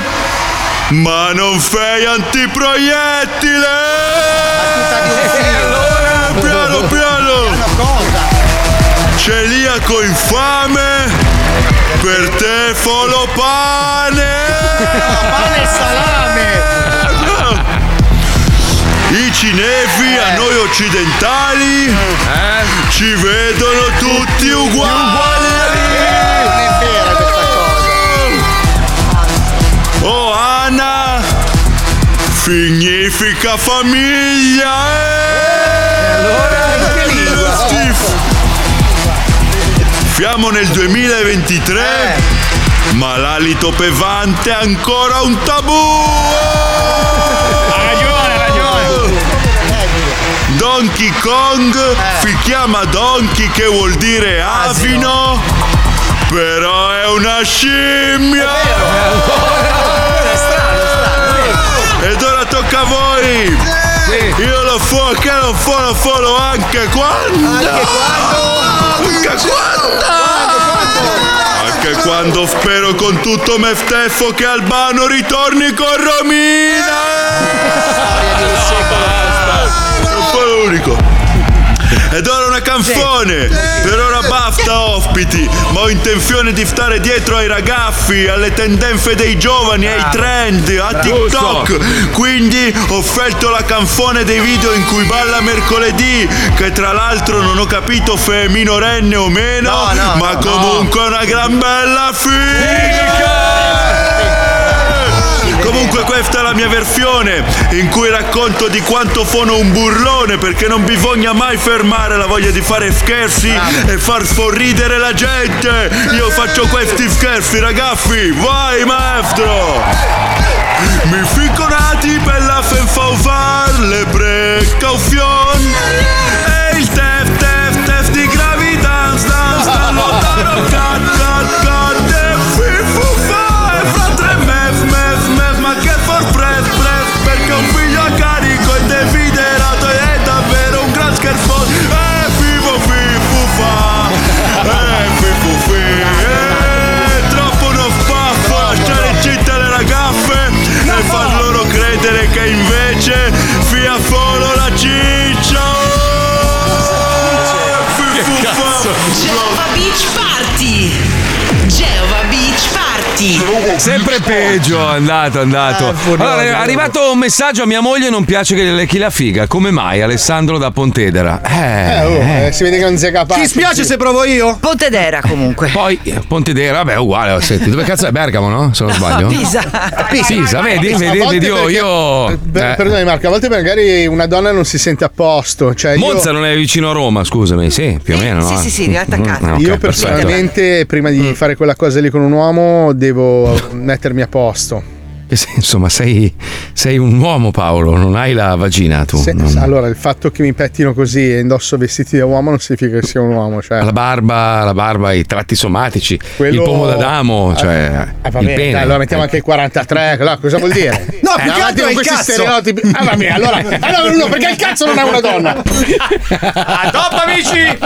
ma non fai antiproiettile! Eh, Piano piano! Celiaco infame! Per te folo pane! Pane e salame! I cinesi a noi occidentali ci vedono tutti uguali! Significa famiglia. E allora Siamo nel 2023. ma l'alito pesante è ancora un tabù. Ha ragione, ha ragione. Donkey Kong si chiama Donkey che vuol dire asino, però è una scimmia. Ed ora tocca a voi. Io lo fo che lo fo lo follow anche quando. Anche quando? Anche quando? Anche quando spero con tutto me stesso che Albano ritorni con Romina. Non sono l'unico. Ed ora canzone! Per ora basta ospiti, ma ho intenzione di stare dietro ai ragazzi, alle tendenze dei giovani, ai trend, a TikTok. Quindi ho scelto la canzone dei video in cui balla mercoledì, che tra l'altro non ho capito se è minorenne o meno, No, no, ma comunque è una gran bella figa! Comunque questa è la mia versione in cui racconto di quanto sono un burlone perché non bisogna mai fermare la voglia di fare scherzi e far sorridere la gente. Io faccio questi scherzi ragazzi, vai maestro! Mi fico nati per la senza usare le precauzioni peggio, è *laughs* andato, è andato. allora, è arrivato un messaggio a mia moglie non piace che le lecchi la figa. Come mai? Alessandro da Pontedera. Eh, Eh, oh, eh. eh, si vede che non sei capace. Ti spiace se provo io? Pontedera comunque. Poi eh, Pontedera, vabbè, uguale. Senti, dove cazzo è Bergamo, no? Se non sbaglio. Pisa. Pisa, vedi, A vedi, volte vedi, io. perché- io Per- eh. Perdonami Marco, a volte magari una donna non si sente a posto. Cioè io- Monza non è vicino a Roma, scusami, sì, più o meno. sì, no? sì, sì, è attaccato. Mm, ok, Io perfetto. personalmente, prima di fare quella cosa lì con un uomo, devo mettermi *laughs* a posto. Che senso, ma sei, sei un uomo, Paolo, non hai la vagina tu. Se- non- Allora, il fatto che mi pettino così e indosso vestiti da uomo non significa che sia un uomo. Cioè, La barba, la barba, i tratti somatici, Quello- il pomo d'Adamo, cioè Ah, va il bene, pene. dai, allora mettiamo anche il 43. allora, cosa vuol dire? *laughs* No, Eh, più che avanti con questi cazzo. stereotipi. Ah, va bene, allora, allora no, perché il cazzo non è una donna? *laughs* A dopo amici!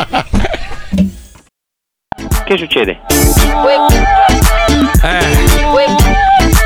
Che succede?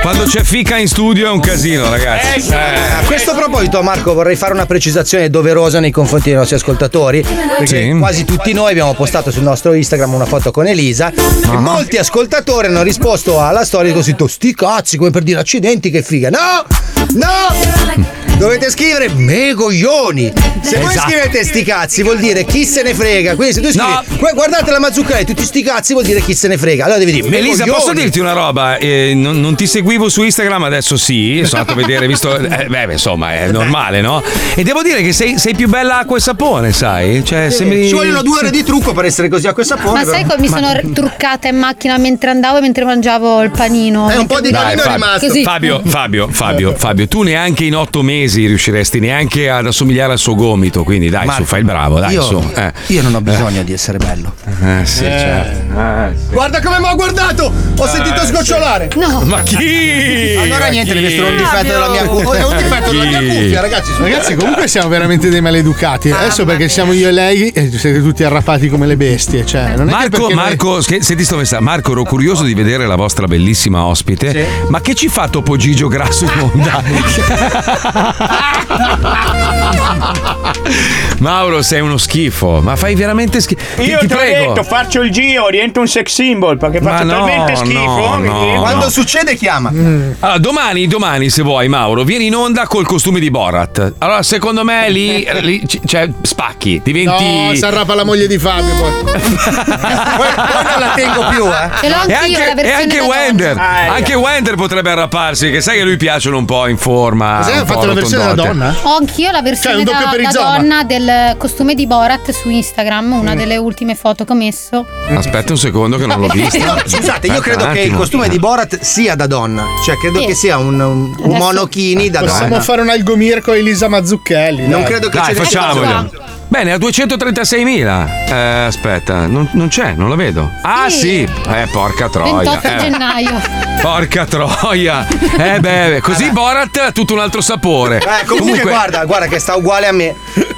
Quando c'è fica in studio è un casino, ragazzi. Eh. A questo proposito, Marco, vorrei fare una precisazione doverosa nei confronti dei nostri ascoltatori. Perché Sì. quasi tutti noi abbiamo postato sul nostro Instagram una foto con Elisa. E molti ascoltatori hanno risposto alla storia così: sti cazzi, come per dire accidenti, che figa. No! No! Dovete scrivere me coglioni. Se voi Esatto. scrivete sti cazzi vuol dire chi se ne frega. Quindi se tu scrivi No. "Gu- guardate la Mazzucchelli, tutti sti cazzi vuol dire chi se ne frega. Allora devi dire me Elisa, coglioni. posso dirti una roba? Eh, non, non ti seguivo su Instagram, adesso sì. Sono andato a vedere, visto. *laughs* eh, beh, insomma, è normale, no? E devo dire che sei, sei più bella acqua e sapone, sai? Cioè, Sì, sembri. Ci vogliono due ore di trucco per essere così acqua e sapone. Ma sai però- come mi sono *laughs* truccata in macchina mentre andavo e mentre mangiavo il panino? Eh, un po' di Dai, guidavo? Fabio, rimasto. Così. Fabio, Fabio, Fabio, Fabio, tu neanche in otto mesi riusciresti neanche ad assomigliare al suo gomito. Quindi dai, Marco, su, fai il bravo, dai, io, su. Eh. io non ho bisogno di essere bello. Eh, sì, certo. Guarda come mi ha guardato! Ho sentito sgocciolare! No. Ma chi? Allora niente, deve essere un difetto della mia cuffia. È un difetto della mia cuffia, ragazzi. Ragazzi, comunque siamo veramente dei maleducati. Adesso perché siamo io e lei e siete tutti arrapati come le bestie. Cioè, non è che Marco, noi- Marco, sch- senti sto messaggio. Marco, ero curioso di vedere la vostra bellissima ospite. Ma che ci fa Topo Gigio grasso in onda? *laughs* *laughs* *laughs* Mauro, sei uno schifo, ma fai veramente schifo. Ti, Io ti l'ho prego. detto, faccio il giro, divento un sex symbol perché Ma faccio no, talmente schifo. no, no, Quando succede, chiama. Allora, domani, domani, se vuoi, Mauro, vieni in onda col costume di Borat. Allora, secondo me lì, lì cioè, spacchi, diventi. No, si arrapa la moglie di Fabio poi. Poi non la tengo più, eh. Ce l'ho E anch'io, anche, la e versione anche Wender, Ah, eh. anche Wender potrebbe arrapparsi, che sai che a lui piacciono un po' in forma. Sai, un ha fatto la versione da donna? Ho anch'io la versione Cioè, un doppio da, donna del costume di Borat su Instagram, una delle ultime foto che ho messo. Aspetta un secondo che non l'ho *laughs* vista. No, scusate, io Aspetta credo che il costume di Borat sia da donna. Cioè, credo Sì. che sia un, un, un monokini da Possiamo donna. fare un algomir con Elisa Mazzucchelli. Non dai. credo che Dai, ce ne sia facciamolo. Bene, a 236.000. Eh, aspetta, non, non c'è, non la vedo. Ah, Sì. sì. Eh, porca troia. 28 eh. gennaio. *laughs* Porca troia. Eh, beh, così Borat ha tutto un altro sapore. Eh, comunque, guarda, guarda che sta uguale a me.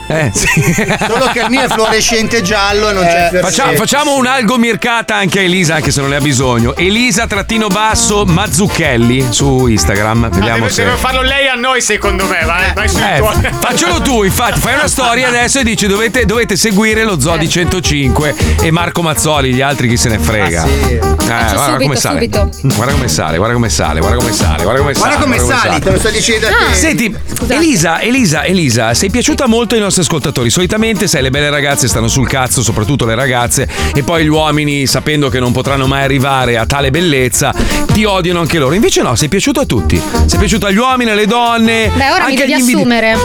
Eh, sì. *laughs* Solo che il mio è fluorescente giallo e non c'è Eh, Facciamo, facciamo un'algo mircata anche a Elisa, anche se non ne ha bisogno. Elisa trattino basso Mazzucchelli su Instagram. Vediamo Deve, se. deve farlo lei a noi, secondo me. Vai, vai sui Eh, tuoi. faccelo tu, infatti, fai una storia *laughs* adesso e dici dovete, dovete seguire lo Zodi 105 e Marco Mazzoli, gli altri chi se ne frega. Ah, sì. Eh, guarda subito, come sale. Guarda come sale, guarda come sale, guarda come sale, guarda come sale. Guarda come sali, te lo sto dicendo Ah. Senti, Elisa, Elisa, Elisa, sei piaciuta molto ai nostri ascoltatori. Solitamente, sai, le belle ragazze stanno sul cazzo, soprattutto le ragazze, e poi gli uomini, sapendo che non potranno mai arrivare a tale bellezza, ti odiano anche loro. Invece no, sei piaciuto a tutti. Sei piaciuto agli uomini, alle donne. Beh, ora mi anche devi agli invidi- assumere.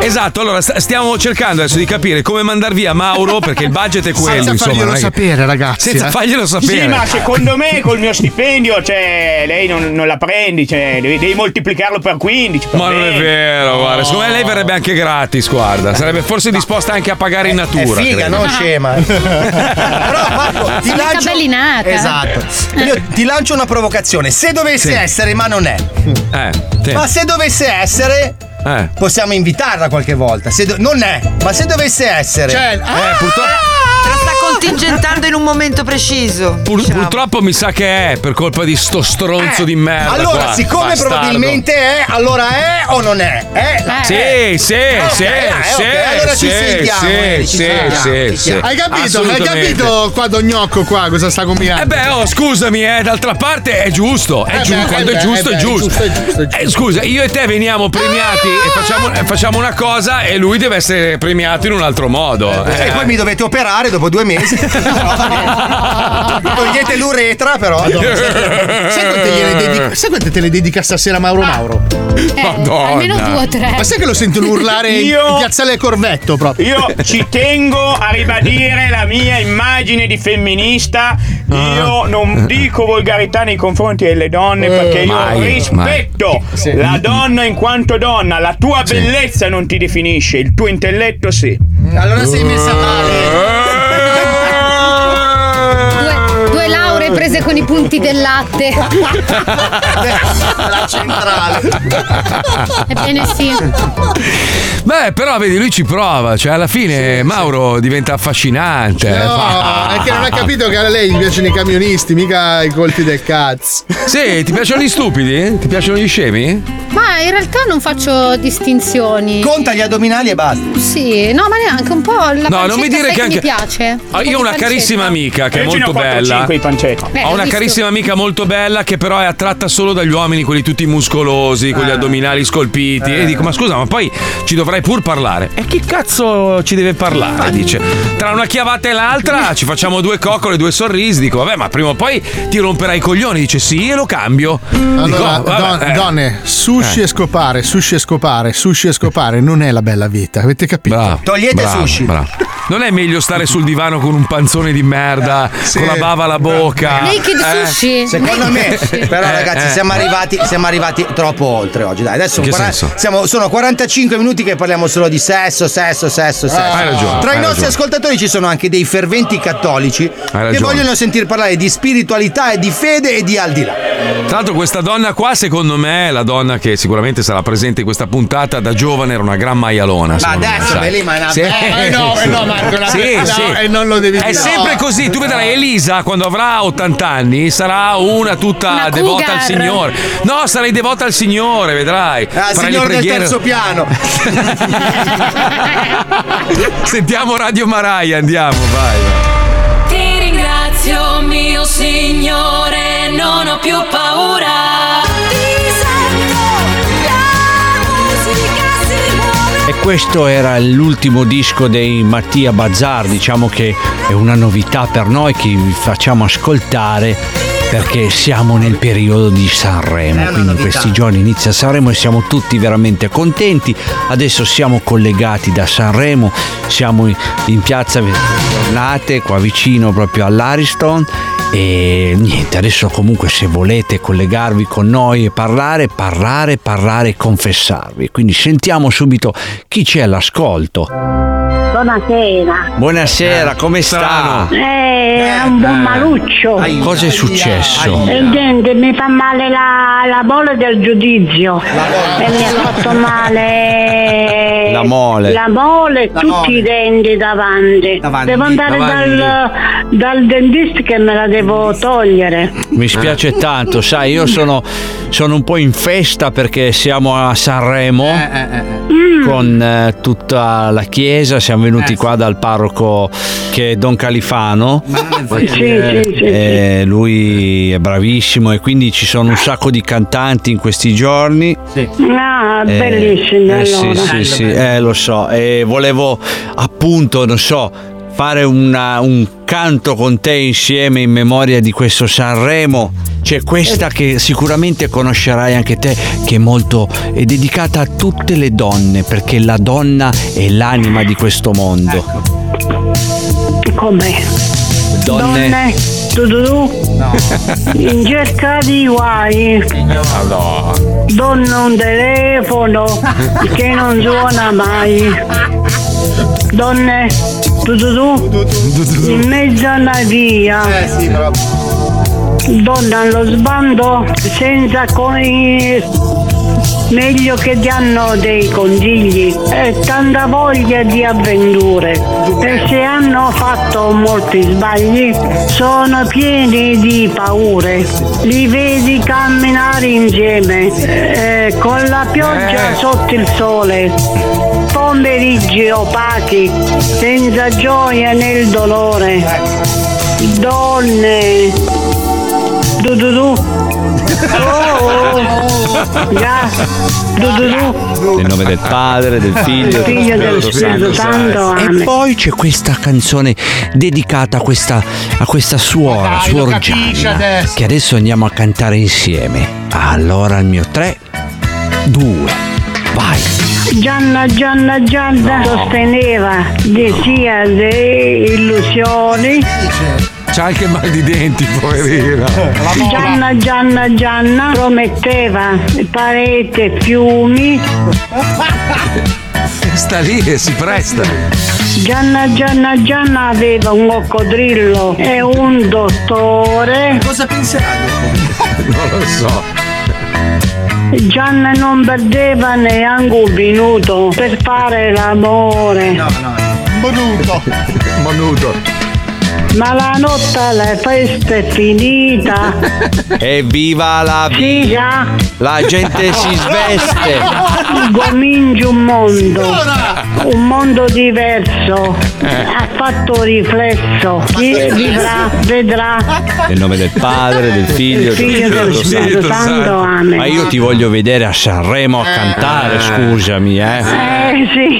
Esatto, allora st- stiamo cercando adesso di capire come mandar via Mauro perché il budget è quello, Senza insomma. farglielo è che- sapere, ragazzi, Senza eh. farglielo sapere. Sì, ma secondo me col mio stipendio, cioè, lei non, non la prendi, cioè, devi, devi moltiplicarlo per 15. per Ma non è 20. vero, guarda, secondo me lei verrebbe anche gratis, guarda. Sarebbe forse disposta anche a pagare in È natura. figa, credo. non scema. *laughs* Però Marco, ti Sono lancio. Esatto. Io ti lancio una provocazione. Se dovesse Sì. essere, ma non è. Eh, sì. Ma se dovesse essere, Eh. possiamo invitarla qualche volta. Se do- non è, ma se dovesse essere. Cioè, Eh, purtroppo. Te la sta contingentando in un momento preciso. Pur- diciamo. Purtroppo mi sa che è per colpa di sto stronzo Eh, di merda. Allora, qua, siccome bastardo. probabilmente è, allora è o non è? È. Sì, sì, ok, sì, eh, sì, allora ci sì, sentiamo, sì, eh, ci sì, sentiamo, sì, sì. sentiamo. Hai capito? Hai capito qua Don Gnocco qua cosa sta combinando? Eh beh, oh, scusami, eh, d'altra parte è giusto, è Eh giusto, beh, quando eh è beh, giusto, eh è giusto. è giusto, è giusto, è giusto. Eh, scusa, io e te veniamo premiati e facciamo, facciamo una cosa e lui deve essere premiato in un altro modo. E eh. poi mi dovete operare dopo due mesi. *laughs* Togliete l'uretra, però. Sai quante, gliene dedica, sai quante te le dedica stasera Mauro Mauro? Eh, almeno due o tre. Ma sai che lo sentono urlare in- Io- in piazzale Corvetto proprio? Io ci tengo a ribadire la mia immagine di femminista. Io non dico volgarità nei confronti delle donne perché io mai, rispetto la donna in quanto donna. La tua bellezza non ti definisce, il tuo intelletto sì. Allora sei messa Due, prese con i punti del latte. *laughs* La centrale. Ebbene sì. Beh, però vedi, lui ci prova, cioè alla fine Mauro diventa affascinante. No, è che non ha capito che a lei gli piacciono i camionisti, mica i colti del cazzo. Sì, ti piacciono gli stupidi? Ti piacciono gli scemi? Ma in realtà non faccio distinzioni. Conta gli addominali e basta. Sì, no, ma neanche un po' la No, non mi pancetta, dire che anche- mi piace. Ah, Io ho una carissima amica che è molto 4 o bella. 5 i pancetti. Eh, Ho una visto. carissima amica molto bella che però è attratta solo dagli uomini, quelli tutti muscolosi, con gli addominali scolpiti. E dico, ma scusa, ma poi ci dovrai pur parlare. E chi cazzo ci deve parlare? Dice, tra una chiavata e l'altra ci facciamo due coccole, due sorrisi. Dico, vabbè, ma prima o poi ti romperai i coglioni. Dice, sì, e lo cambio. Allora, Dico, vabbè, don- eh. donne, sushi Eh. e scopare, sushi e scopare, sushi e scopare non è la bella vita, avete capito? Bravo, bravo, bravo. Non è meglio stare sul divano con un panzone di merda, Sì. con la bava alla bocca? Naked Eh? sushi. Secondo me, però, Eh, ragazzi, eh. siamo arrivati, siamo arrivati troppo oltre oggi. Dai, adesso senso? siamo- sono 45 minuti che parliamo solo di sesso, sesso, sesso, sesso. hai ragione, Tra hai i nostri ragione. ascoltatori ci sono anche dei ferventi cattolici che vogliono sentir parlare di spiritualità e di fede e di al di là. Tra l'altro questa donna qua secondo me è la donna che sicuramente sarà presente in questa puntata da giovane era una gran maialona Ma me, adesso, sai. Belì, ma è una Sì. bella- Eh no, eh no, Marco, la- Sì, no, sì. e non lo devi È dire. sempre No. così, tu vedrai Elisa quando avrà 80 anni sarà una tutta Una devota cougar. al Signore. No, sarai devota al Signore, vedrai. Farai le signore del terzo piano. *laughs* Sentiamo Radio Maraia, andiamo, vai. Ti ringrazio mio Signore, non ho più paura. E questo era l'ultimo disco dei Mattia Bazzar, diciamo che è una novità per noi che vi facciamo ascoltare perché siamo nel periodo di Sanremo, quindi in questi giorni inizia Sanremo e siamo tutti veramente contenti. Adesso siamo collegati da Sanremo, siamo in piazza Giornate, qua vicino proprio all'Ariston. E niente, adesso comunque se volete collegarvi con noi e parlare, parlare, parlare e confessarvi. Quindi sentiamo subito chi c'è all'ascolto. Buonasera. Buonasera, come sta? Eh, è un buon maluccio. Cosa è successo? E niente, mi fa male la, la mole del giudizio. E mi ha fatto male *laughs* La mole. la mole e tutti mole. i denti davanti. Davanti. Devo andare Davanti. dal, dal dentista che me la devo togliere. Mi spiace tanto, sai, io sono, sono un po' in festa perché siamo a Sanremo con eh, tutta la chiesa, siamo venuti qua dal parroco che è Don Califano. Sì, sì, sì, sì. Eh, lui è bravissimo e quindi ci sono un sacco di cantanti in questi giorni. Ah, Eh, bellissimo eh, allora. Sì, sì, sì, eh, lo so. E volevo appunto, non so, fare una- un canto con te insieme in memoria di questo Sanremo. C'è questa che sicuramente conoscerai anche te, che è molto è dedicata a tutte le donne, perché la donna è l'anima di questo mondo. Com'è? Donne. tu, tu. *laughs* in cerca di guai. Donna un telefono *laughs* che non suona mai. Donne. In mezzo a una via. Donna allo sbando senza coi meglio che danno dei consigli. E tanta voglia di avventure. E se hanno fatto molti sbagli sono pieni di paure. Li vedi camminare insieme eh, con la pioggia sotto il sole pomeriggi opachi senza gioia nel dolore donne du du du oh, *laughs* oh. Già. Du du du. Nel nome del Padre, del Figlio, Figlio e dello Spirito Santo, E poi c'è questa canzone dedicata a questa, a questa suora, Dai, Suor Gianna, che adesso andiamo a cantare insieme. Allora il mio 3, 2, vai. Gianna Gianna Gianna sosteneva di sia di illusioni. C'ha anche il mal di denti, poverina. Gianna Gianna Gianna prometteva pareti e fiumi. *laughs* Sta lì e si presta. Gianna Gianna Gianna aveva un coccodrillo e un dottore. Cosa penserà *laughs* Non lo so. Gianna non perdeva neanche un minuto per fare l'amore. No, no. Monuto. Monuto. Ma la notte la festa è finita. *laughs* Evviva la già. La gente si sveste. Comincia un mondo, un mondo diverso, Eh. ha fatto riflesso, chi vivrà, vedrà. Nel nome del Padre, del Figlio, Figlio e dello Spirito Santo, amen. Ma io ti voglio vedere a Sanremo a cantare, scusami, eh. Eh sì,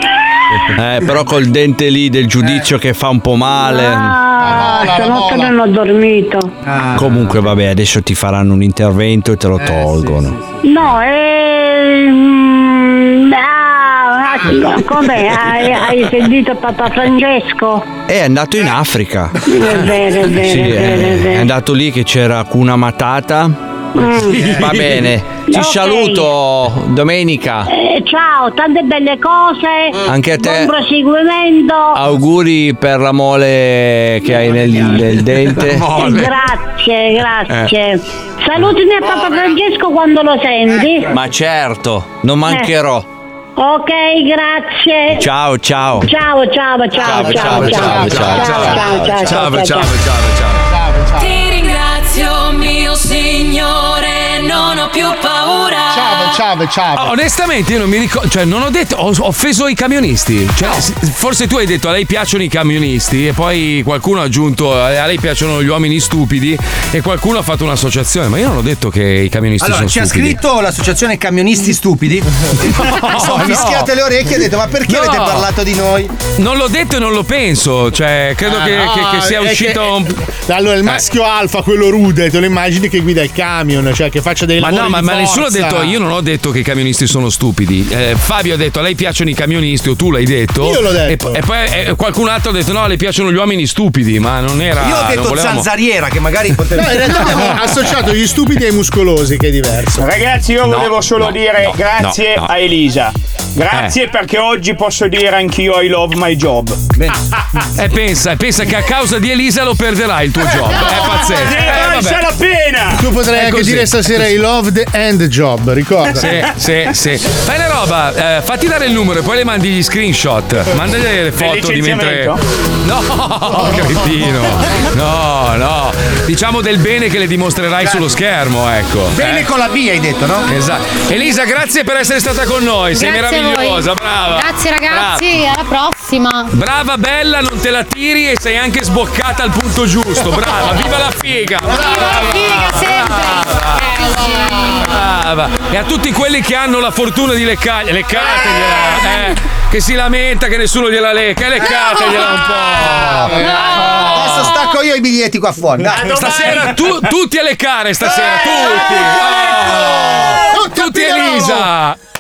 Eh, però col dente lì del giudizio che fa un po' male. ah, stanotte non ho dormito. Comunque, vabbè, adesso ti faranno un intervento e te lo tolgono. No, eh, mm, ah, com'è? Hai, hai sentito Papa Francesco? È andato in Africa. È vero, è vero, Sì, è vero, è è vero. andato lì che c'era Kuna Matata. Mm. Va bene, ti Ok. saluto domenica. Eh, ciao, tante belle cose. Anche a te. Buon proseguimento. Auguri per la mole che hai nel, nel dente. *laughs* Eh, Grazie, grazie. Salutami a Papa Francesco quando lo senti. Ma certo, non mancherò. Ok, grazie. Ciao, ciao. Ciao, ciao, ciao, ciao, ciao, ciao, ciao, ciao, ciao, ciao, ciao, ciao. Ti ringrazio, mio Signore, e non ho più paura. Ciao, ciao, ciao. Oh, onestamente io non mi ricordo, cioè non ho detto, ho ho offeso i camionisti. Cioè, forse tu hai detto a lei piacciono i camionisti e poi qualcuno ha aggiunto a lei piacciono gli uomini stupidi e qualcuno ha fatto un'associazione, ma io non ho detto che i camionisti Allora, sono ci ha stupidi. scritto l'associazione Camionisti Stupidi. Mi *laughs* *laughs* sono no. fischiate le orecchie e ha detto: Ma perché No. avete parlato di noi? Non l'ho detto e non lo penso, cioè credo che, Ah, che- che sia uscito che- un... Allora, il maschio alfa, quello rude, te lo immagini che guida il camion, cioè che faccia dei Ma lavori no, ma, di ma nessuno ha detto, io non ho detto che i camionisti sono stupidi. Eh, Fabio ha detto a lei piacciono i camionisti, o tu l'hai detto. Io l'ho detto. E, e poi eh, qualcun altro ha detto no, le piacciono gli uomini stupidi, ma non era. Io ho non detto volevamo- zanzariera, che magari poteva. No, in realtà *laughs* abbiamo associato gli stupidi ai muscolosi, che è diverso. Ragazzi, io No, volevo solo no, dire no, grazie no, no. a Elisa. Grazie perché oggi posso dire anch'io I love my job. E pensa, pensa che a causa di Elisa lo perderai il tuo job. È pazzesco. Ne Eh, valsa vabbè. la pena! Tu potrai anche così. dire stasera I love the end job, ricorda. Sì, sì, sì. Fai una roba, eh, fatti dare il numero e poi le mandi gli screenshot. Mandagli le foto di mentre. No, *laughs* cretino. No, no. Diciamo del bene che le dimostrerai sullo schermo, ecco. Bene Eh. con la B hai detto, no? Esatto. Elisa, grazie per essere stata con noi. Sei Grazie meravigliosa, brava. Grazie ragazzi, alla prossima. Brava, bella, non te la tiri e sei anche sboccata al punto giusto. Brava, viva la figa! Viva la figa sempre. Brava. E a tutti quelli che hanno la fortuna di leccargli, leccategliela, eh, che si lamenta che nessuno gliela lecca, e leccategliela un po'. Adesso stacco io i biglietti qua fuori. Dai. Stasera tu- tutti a leccare, stasera, tutti! Oh, tutti Elisa!